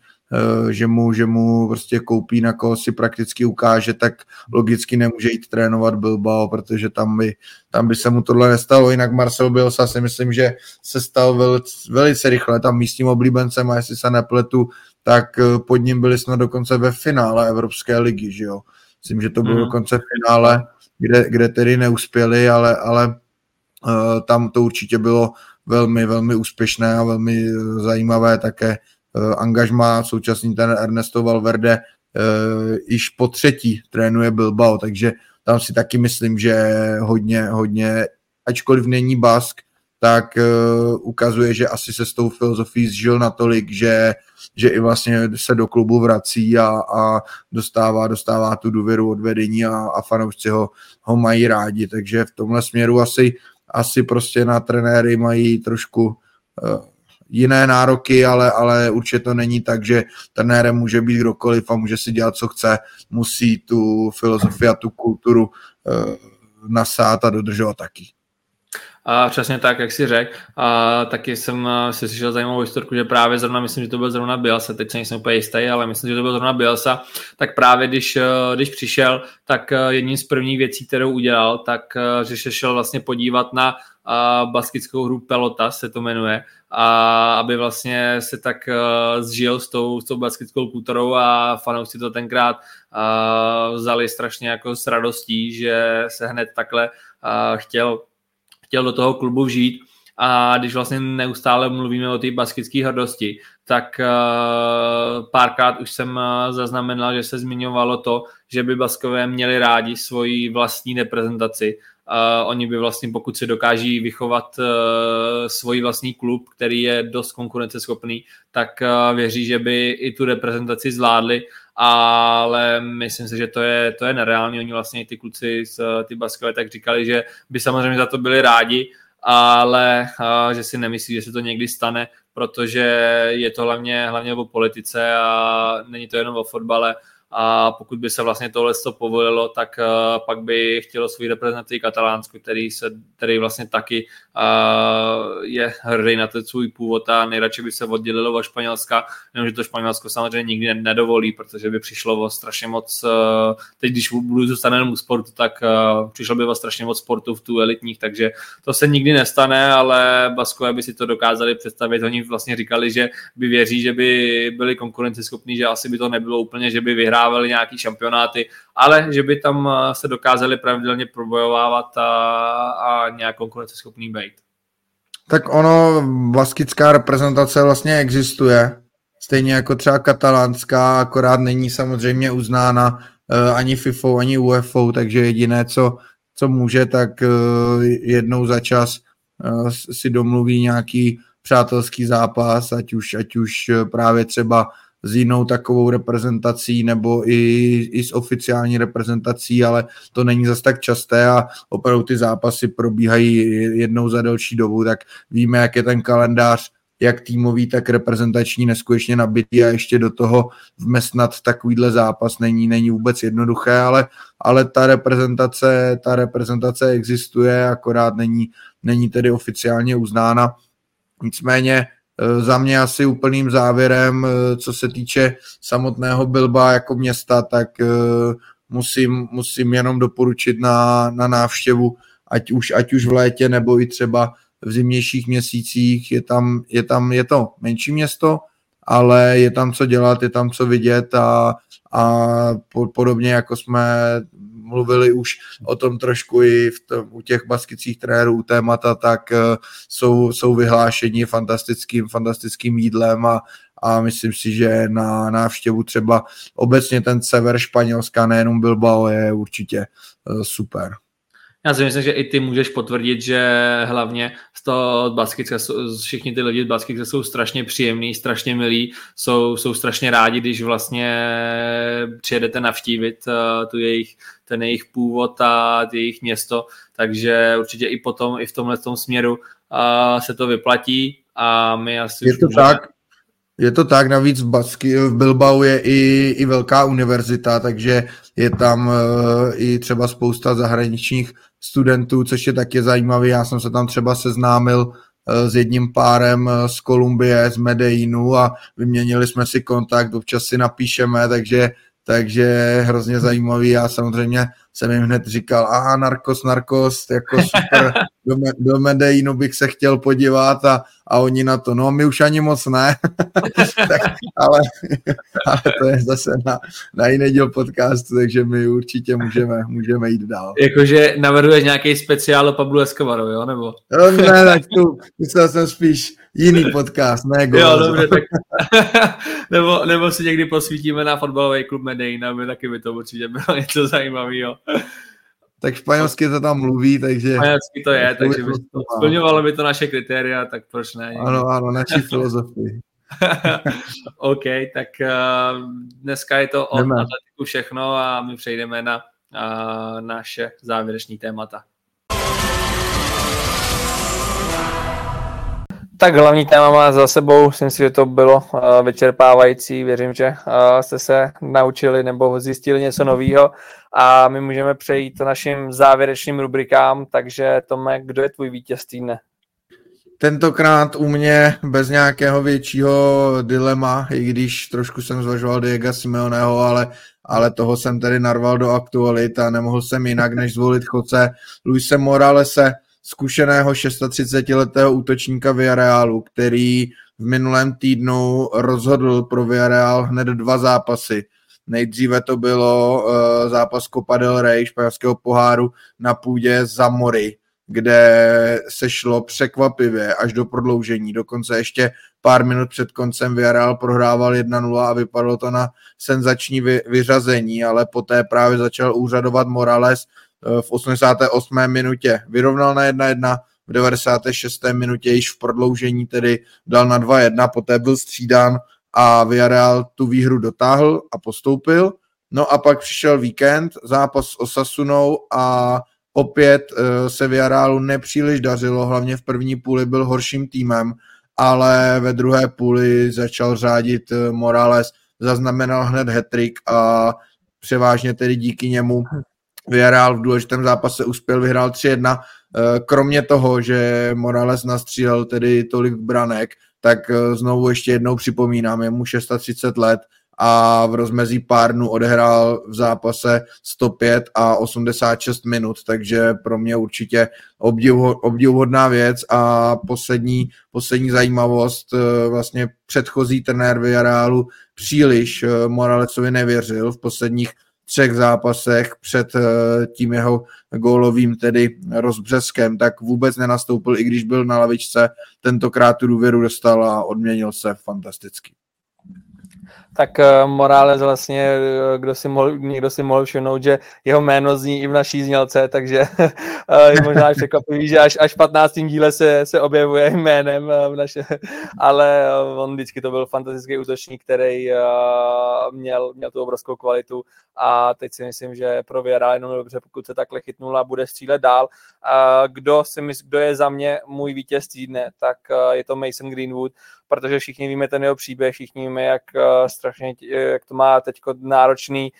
že mu, že mu prostě koupí, na koho si prakticky ukáže, tak logicky nemůže jít trénovat Bilbao, protože tam by, tam by se mu tohle nestalo. Jinak Marcel Bielsa si myslím, že se stal velice, velice rychle tam místním oblíbencem a jestli se nepletu, tak eh, pod ním byli snad dokonce ve finále Evropské ligy, že jo. Myslím, že to bylo mm. dokonce finále, kde, kde tedy neuspěli, ale, ale uh, tam to určitě bylo velmi, velmi úspěšné a velmi zajímavé také Eh, angažma, současný ten Ernesto Valverde eh, již po třetí trénuje Bilbao, takže tam si taky myslím, že hodně, hodně, ačkoliv není Bask, tak uh, ukazuje, že asi se s tou filozofií zžil natolik, že, že i vlastně se do klubu vrací a, a dostává, dostává tu důvěru od vedení a, a fanoušci ho, ho mají rádi, takže v tomhle směru asi, asi prostě na trenéry mají trošku jiné nároky, ale, ale určitě to není tak, že trenérem může být kdokoliv a může si dělat, co chce. Musí tu filozofii a tu kulturu uh, nasát a dodržovat taky. A přesně tak, jak si řekl. A taky jsem eh, si slyšel zajímavou historku, že právě zrovna, myslím, že to byl zrovna Bielsa, teď se nejsem úplně jistý, ale myslím, že to byl zrovna Bielsa, tak právě když, eh, když přišel, tak jedním z prvních věcí, kterou udělal, tak že se šel vlastně podívat na baskickou hru Pelota, se to jmenuje, a aby vlastně se tak uh, zžil s tou, s tou basketskou kulturou a fanoušci to tenkrát uh, vzali strašně jako s radostí, že se hned takhle uh, chtěl, chtěl do toho klubu vžít. A když vlastně neustále mluvíme o té basketské hrdosti, tak párkrát už jsem zaznamenal, že se zmiňovalo to, že by Baskové měli rádi svoji vlastní reprezentaci Uh, oni by vlastně, pokud se dokáží vychovat uh, svůj vlastní klub, který je dost konkurenceschopný, tak uh, věří, že by i tu reprezentaci zvládli, ale myslím si, že to je, to je nereálný. Oni vlastně ty kluci z ty Baskové tak říkali, že by samozřejmě za to byli rádi, ale uh, že si nemyslí, že se to někdy stane, protože je to hlavně, hlavně o politice a není to jenom o fotbale a pokud by se vlastně tohle to povolilo, tak uh, pak by chtělo svůj reprezentaci Katalánsku, který, se, který vlastně taky uh, je hrdý na ten svůj původ a nejradši by se oddělilo od Španělska, jenomže to Španělsko samozřejmě nikdy nedovolí, protože by přišlo o strašně moc, uh, teď když budu zůstat jenom u sportu, tak přišlo by o strašně moc sportu v tu elitních, takže to se nikdy nestane, ale Baskové by si to dokázali představit. Oni vlastně říkali, že by věří, že by byli konkurenceschopní, že asi by to nebylo úplně, že by vyhrávali nějaký šampionáty, ale že by tam eh, se dokázali pravidelně probojovávat a, a nějak konkurenceschopný být. Tak ono, baskická reprezentace vlastně existuje, stejně jako třeba katalánská, akorát není samozřejmě uznána uh, ani FIFO, ani UFO, takže jediné, co, co může, tak uh, jednou za čas si domluví nějaký přátelský zápas, ať už, ať už právě třeba s jinou takovou reprezentací nebo i, i s oficiální reprezentací, ale to není zas tak časté a opravdu ty zápasy probíhají jednou za delší dobu, tak víme, jak je ten kalendář jak týmový, tak reprezentační neskutečně nabitý a ještě do toho vmesnat takovýhle zápas není, není vůbec jednoduché, ale, ale ta reprezentace, ta reprezentace existuje, akorát není, není tedy oficiálně uznána. Nicméně za mě asi úplným závěrem, eh, co se týče samotného Bilba jako města, tak eh, musím, musím jenom doporučit na, na návštěvu, ať už, ať už v létě nebo i třeba v zimnějších měsících. Je tam, je tam, je to menší město, ale je tam co dělat, je tam co vidět a, a podobně jako jsme mluvili už o tom trošku i v tom, u těch baskicích trenérů témata, tak uh, jsou, jsou vyhlášení fantastickým, fantastickým jídlem a, a myslím si, že na návštěvu třeba obecně ten sever Španělska, nejenom Bilbao, je určitě uh, super. Já si myslím, že i ty můžeš potvrdit, že hlavně z toho Baskicka, všichni ty lidi z Baskicka jsou strašně příjemní, strašně milí, jsou, jsou strašně rádi, když vlastně přijedete navštívit uh, tu jejich, ten jejich původ a jejich město, takže určitě i potom, i v tomhle tom směru uh, se to vyplatí a my asi... Je to můžeme... tak, je to tak, navíc v, Basky, v Bilbao je i, i velká univerzita, takže je tam uh, i třeba spousta zahraničních studentů, což je taky zajímavé. Já jsem se tam třeba seznámil uh, s jedním párem uh, z Kolumbie, z Medellínu a vyměnili jsme si kontakt, občas si napíšeme, takže takže hrozně zajímavý. Já samozřejmě jsem jim hned říkal, a narkos, narkos, jako super, <laughs> do, do Medellínu bych se chtěl podívat a, a oni na to, no my už ani moc ne, <laughs> tak, ale, ale to je zase na, na jiný díl podcastu, takže my určitě můžeme, můžeme jít dál. Jakože navrhuješ nějaký speciál o Pablu Escobaru, jo, nebo? No, ne, tak tu, myslel jsem spíš jiný podcast, ne. Jo, dobře, tak <laughs> nebo, nebo si někdy posvítíme na fotbalový klub Medellín, aby taky by to určitě bylo něco zajímavého. Tak španělsky to tam mluví, takže... Španělsky to je, takže by to, splňovalo by to naše kritéria, tak proč ne? Ano, ano, naší <laughs> filozofii. <laughs> OK, tak uh, dneska je to o atletiku všechno a my přejdeme na uh, naše závěrečné témata. Tak hlavní téma má za sebou, myslím si, že to bylo uh, vyčerpávající, věřím, že uh, jste se naučili nebo zjistili něco nového a my můžeme přejít našim závěrečným rubrikám, takže Tome, kdo je tvůj vítěz týdne? Tentokrát u mě bez nějakého většího dilema, i když trošku jsem zvažoval Diego Simeoneho, ale, ale toho jsem tedy narval do aktualit a nemohl jsem jinak, než zvolit chodce Luise Moralese, zkušeného 36-letého útočníka Villarealu, který v minulém týdnu rozhodl pro Villarreal hned dva zápasy. Nejdříve to bylo uh, zápas Copa del Rey španělského poháru na půdě Zamory, kde se šlo překvapivě až do prodloužení. Dokonce ještě pár minut před koncem Villarreal prohrával 1-0 a vypadalo to na senzační vy, vyřazení, ale poté právě začal úřadovat Morales, Eh, v 88. minutě vyrovnal na 1-1, v 96. minutě již v prodloužení tedy dal na 2-1, poté byl střídán a Villarreal tu výhru dotáhl a postoupil. No a pak přišel víkend, zápas s Osasunou a opět eh, se Villarrealu nepříliš dařilo, hlavně v první půli byl horším týmem, ale ve druhé půli začal řádit eh, Morales zaznamenal hned hetrik a převážně tedy díky němu Villarreal v důležitém zápase uspěl, vyhrál 3-1. Eh, kromě toho, že Morales nastřílel tedy tolik branek, tak eh, znovu ještě jednou připomínám, je mu 630 let a v rozmezí pár dnů odehrál v zápase 105 a 86 minut, takže pro mě určitě obdivuhodná věc a poslední, poslední zajímavost, eh, vlastně předchozí trenér Villarealu příliš Moralesovi nevěřil v posledních třech zápasech před eh, tím jeho gólovým tedy rozbřeskem, tak vůbec nenastoupil, i když byl na lavičce, tentokrát tu důvěru dostal a odměnil se fantasticky tak eh, Morales vlastně, eh, kdo si mohl, někdo si mohl všimnout, že jeho jméno zní i v naší znělce, takže <laughs> eh, je možná až překvapivý, že až, až v 15. díle se, se objevuje jménem v naše, <laughs> ale on vždycky to byl fantastický útočník, který měl, měl tu obrovskou kvalitu a teď si myslím, že pro Věra jenom dobře, pokud se takhle chytnul a bude střílet dál. Kdo, si mysl, kdo je za mě můj vítěz týdne, tak je to Mason Greenwood, protože všichni víme ten jeho příběh, všichni víme, jak strašně, jak to má teď náročný,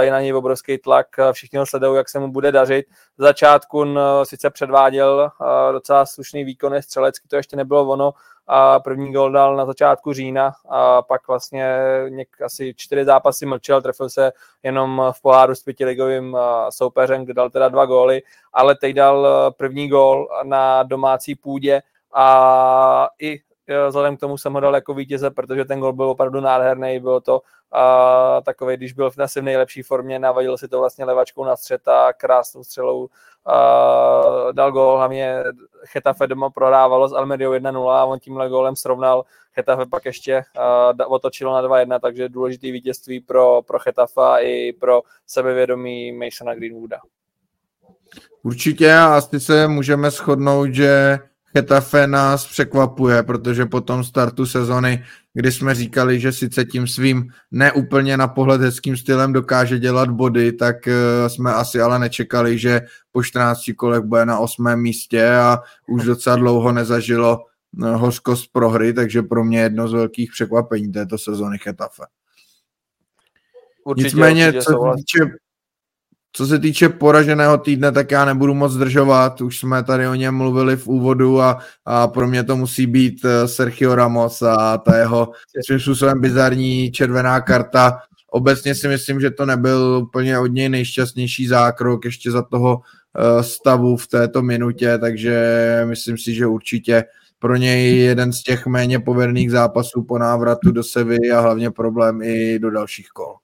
je na něj obrovský tlak, všichni ho sledují, jak se mu bude dařit. V začátku on sice předváděl docela slušný výkon střelecky, to ještě nebylo ono, a první gol dal na začátku října a pak vlastně něk, asi čtyři zápasy mlčel, trefil se jenom v poháru s pětiligovým soupeřem, kde dal teda dva góly, ale teď dal první gól na domácí půdě a i vzhledem k tomu jsem ho dal jako vítěze, protože ten gol byl opravdu nádherný, bylo to a, takový, když byl v v nejlepší formě, navadil si to vlastně levačkou na střed a krásnou střelou a, dal gol, hlavně Chetafe doma prohrávalo s Almeriou 1-0 a on tímhle gólem srovnal Chetafe pak ještě a, otočilo na 2-1, takže důležitý vítězství pro, pro Chetafa i pro sebevědomí Masona Greenwooda. Určitě a asi se můžeme shodnout, že Getafe nás překvapuje, protože po tom startu sezony, kdy jsme říkali, že sice tím svým neúplně na pohled hezkým stylem dokáže dělat body, tak eh, jsme asi ale nečekali, že po 14 kolech bude na osmém místě a už docela dlouho nezažilo eh, hořkost prohry, takže pro mě jedno z velkých překvapení této sezony Getafe. Určitě, Nicméně, určitě co se týče co se týče poraženého týdne, tak já nebudu moc zdržovat, už jsme tady o něm mluvili v úvodu a, a pro mě to musí být eh, Sergio Ramos a ta jeho svým způsobem bizarní červená karta. Obecně si myslím, že to nebyl úplně od něj nejšťastnější zákrok ještě za toho eh, stavu v této minutě, takže myslím si, že určitě pro něj jeden z těch méně povedených zápasů po návratu do Sevy a hlavně problém i do dalších kol.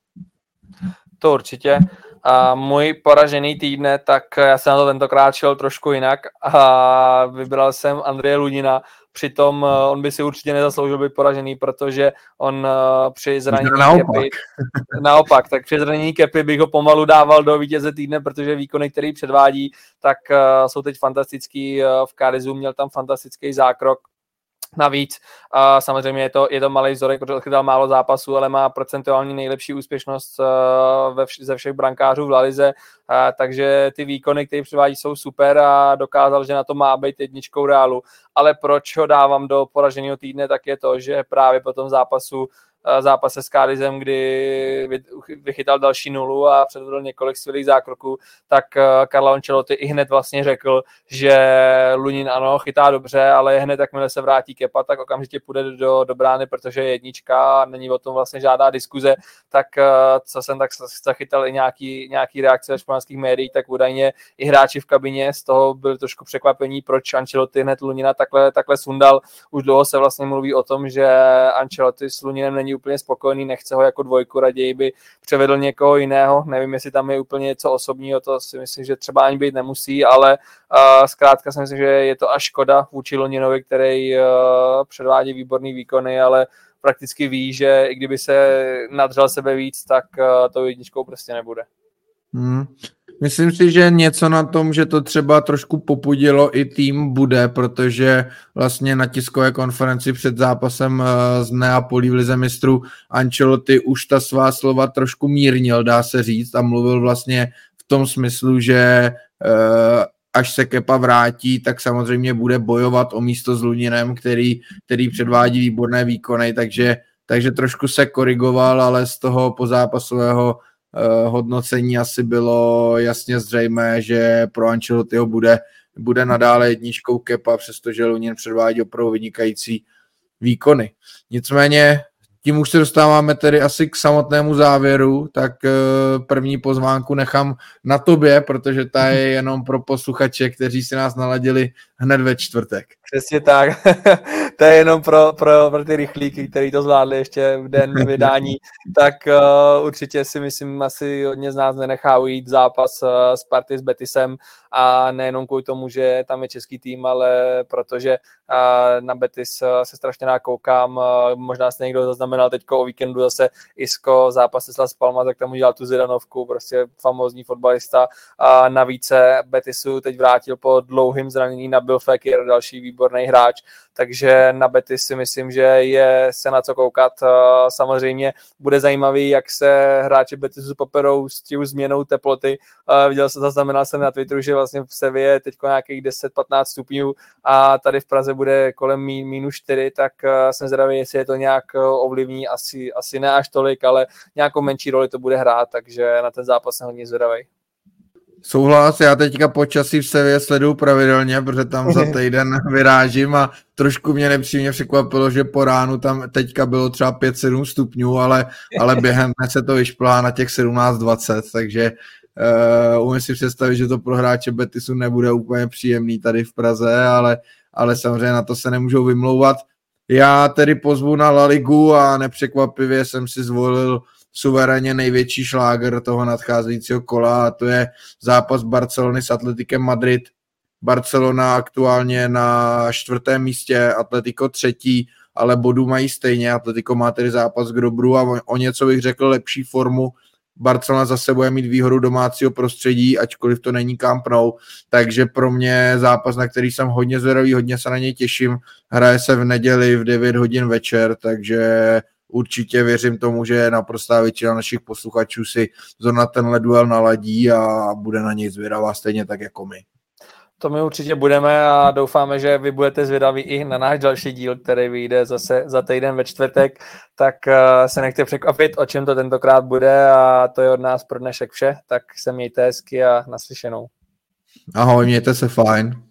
To určitě. A můj poražený týdne, tak já jsem na to tentokrát šel trošku jinak a vybral jsem Andreje Ludina, přitom eh, on by si určitě nezasloužil být poražený, protože on eh, při zranění naopak. Kepy, <laughs> naopak, tak při zranění Kepy bych ho pomalu dával do vítěze týdne, protože výkony, který předvádí, tak eh, jsou teď fantastický. V Karizu měl tam fantastický zákrok, Navíc a samozřejmě je to, je to malý vzorek, protože chytal málo zápasů, ale má procentuální nejlepší úspěšnost uh, ve vš- ze všech brankářů v Lalize, uh, takže ty výkony, které přivádí, jsou super a dokázal, že na to má být jedničkou reálu. Ale proč ho dávám do poraženého týdne, tak je to, že právě po tom zápasu zápase s Kádizem, kdy vychytal další nulu a předvedl několik skvělých zákroků, tak Karla Ancelotti i hned vlastně řekl, že Lunin ano, chytá dobře, ale hned jakmile se vrátí Kepa, tak okamžitě půjde do, do brány, protože je jednička a není o tom vlastně žádná diskuze, tak co jsem tak zachytal i nějaký, nějaký reakce španělských médiích, tak údajně i hráči v kabině z toho byli trošku překvapení, proč Ancelotti hned Lunina takhle, takhle sundal. Už dlouho se vlastně mluví o tom, že Ancelotti s Luninem není úplně spokojený, nechce ho jako dvojku, raději by převedl někoho jiného. Nevím, jestli tam je úplně něco osobního, to si myslím, že třeba ani být nemusí, ale uh, zkrátka si myslím, že je to až škoda vůči Loninovi, který uh, předvádí výborný výkony, ale prakticky ví, že i kdyby se nadřel sebe víc, tak uh, to jedničkou prostě nebude. Hmm. Myslím si, že něco na tom, že to třeba trošku popudilo i tým bude, protože vlastně na tiskové konferenci před zápasem eh, z Neapolí v Lize mistrů Ancelotti už ta svá slova trošku mírnil, dá se říct, a mluvil vlastně v tom smyslu, že eh, až se Kepa vrátí, tak samozřejmě bude bojovat o místo s Luninem, který, který předvádí výborné výkony, takže takže trošku se korigoval, ale z toho pozápasového hodnocení asi bylo jasně zřejmé, že pro Ancelottiho bude, bude nadále jedničkou kepa, přestože Lunin předvádí opravdu vynikající výkony. Nicméně tím už se dostáváme tedy asi k samotnému závěru, tak eh, první pozvánku nechám na tobě, protože ta je jenom pro posluchače, kteří si nás naladili hned ve čtvrtek. Přesně tak. <laughs> to je jenom pro, pro, pro ty rychlíky, kteří to zvládli ještě v den vydání. <laughs> tak uh, určitě si myslím, asi hodně z nás nenechá ujít zápas uh, s Party s Betisem a nejenom kvůli tomu, že tam je český tým, ale protože uh, na Betis uh, se strašně nakoukám. Uh, možná se někdo zaznamenal teď o víkendu zase Isko zápas s Las Palma, tak tam udělal tu Zidanovku, prostě famózní fotbalista. A navíc se Betisu teď vrátil po dlouhým zranění na Bill Fekir, další výborný hráč, takže na Betis si myslím, že je se na co koukat. Samozřejmě bude zajímavý, jak se hráči Betisu poperou s tím změnou teploty. Viděl jsem, zaznamenal jsem na Twitteru, že vlastně v Sevě je teď nějakých 10-15 stupňů a tady v Praze bude kolem minus 4, tak jsem zvědavý, jestli je to nějak ovlivní, asi, asi ne až tolik, ale nějakou menší roli to bude hrát, takže na ten zápas jsem hodně zvědavý. Souhlas, já teďka počasí v Sevě sleduju pravidelně, protože tam za <laughs> týden vyrážím a trošku mě nepříjemně překvapilo, že po ránu tam teďka bylo třeba 5-7 stupňů, ale, ale během dne se to vyšplá na těch 17-20, takže uh, umím si představit, že to pro hráče Betisu nebude úplně příjemný tady v Praze, ale, ale samozřejmě na to se nemůžou vymlouvat. Já tedy pozvu na La Ligu a nepřekvapivě jsem si zvolil suverénně největší šláger toho nadcházejícího kola a to je zápas Barcelony s Atletikem Madrid. Barcelona aktuálně na čtvrtém místě, Atletico třetí, ale bodů mají stejně. Atletico má tedy zápas k dobru a o něco bych řekl lepší formu. Barcelona zase bude mít výhodu domácího prostředí, ačkoliv to není Camp Nou, takže pro mě zápas, na který jsem hodně zvědavý, hodně se na něj těším. Hraje se v neděli v 9 hodin večer, takže určitě věřím tomu, že naprostá většina našich posluchačů si zrovna tenhle duel naladí a bude na něj zvědavá stejně tak jako my. To my určitě budeme a doufáme, že vy budete zvědaví i na náš další díl, který vyjde zase za týden ve čtvrtek, tak eh, se nechte překvapit, o čem to tentokrát bude a to je od nás pro dnešek vše, tak se mějte hezky a naslyšenou. Ahoj, mějte se fajn.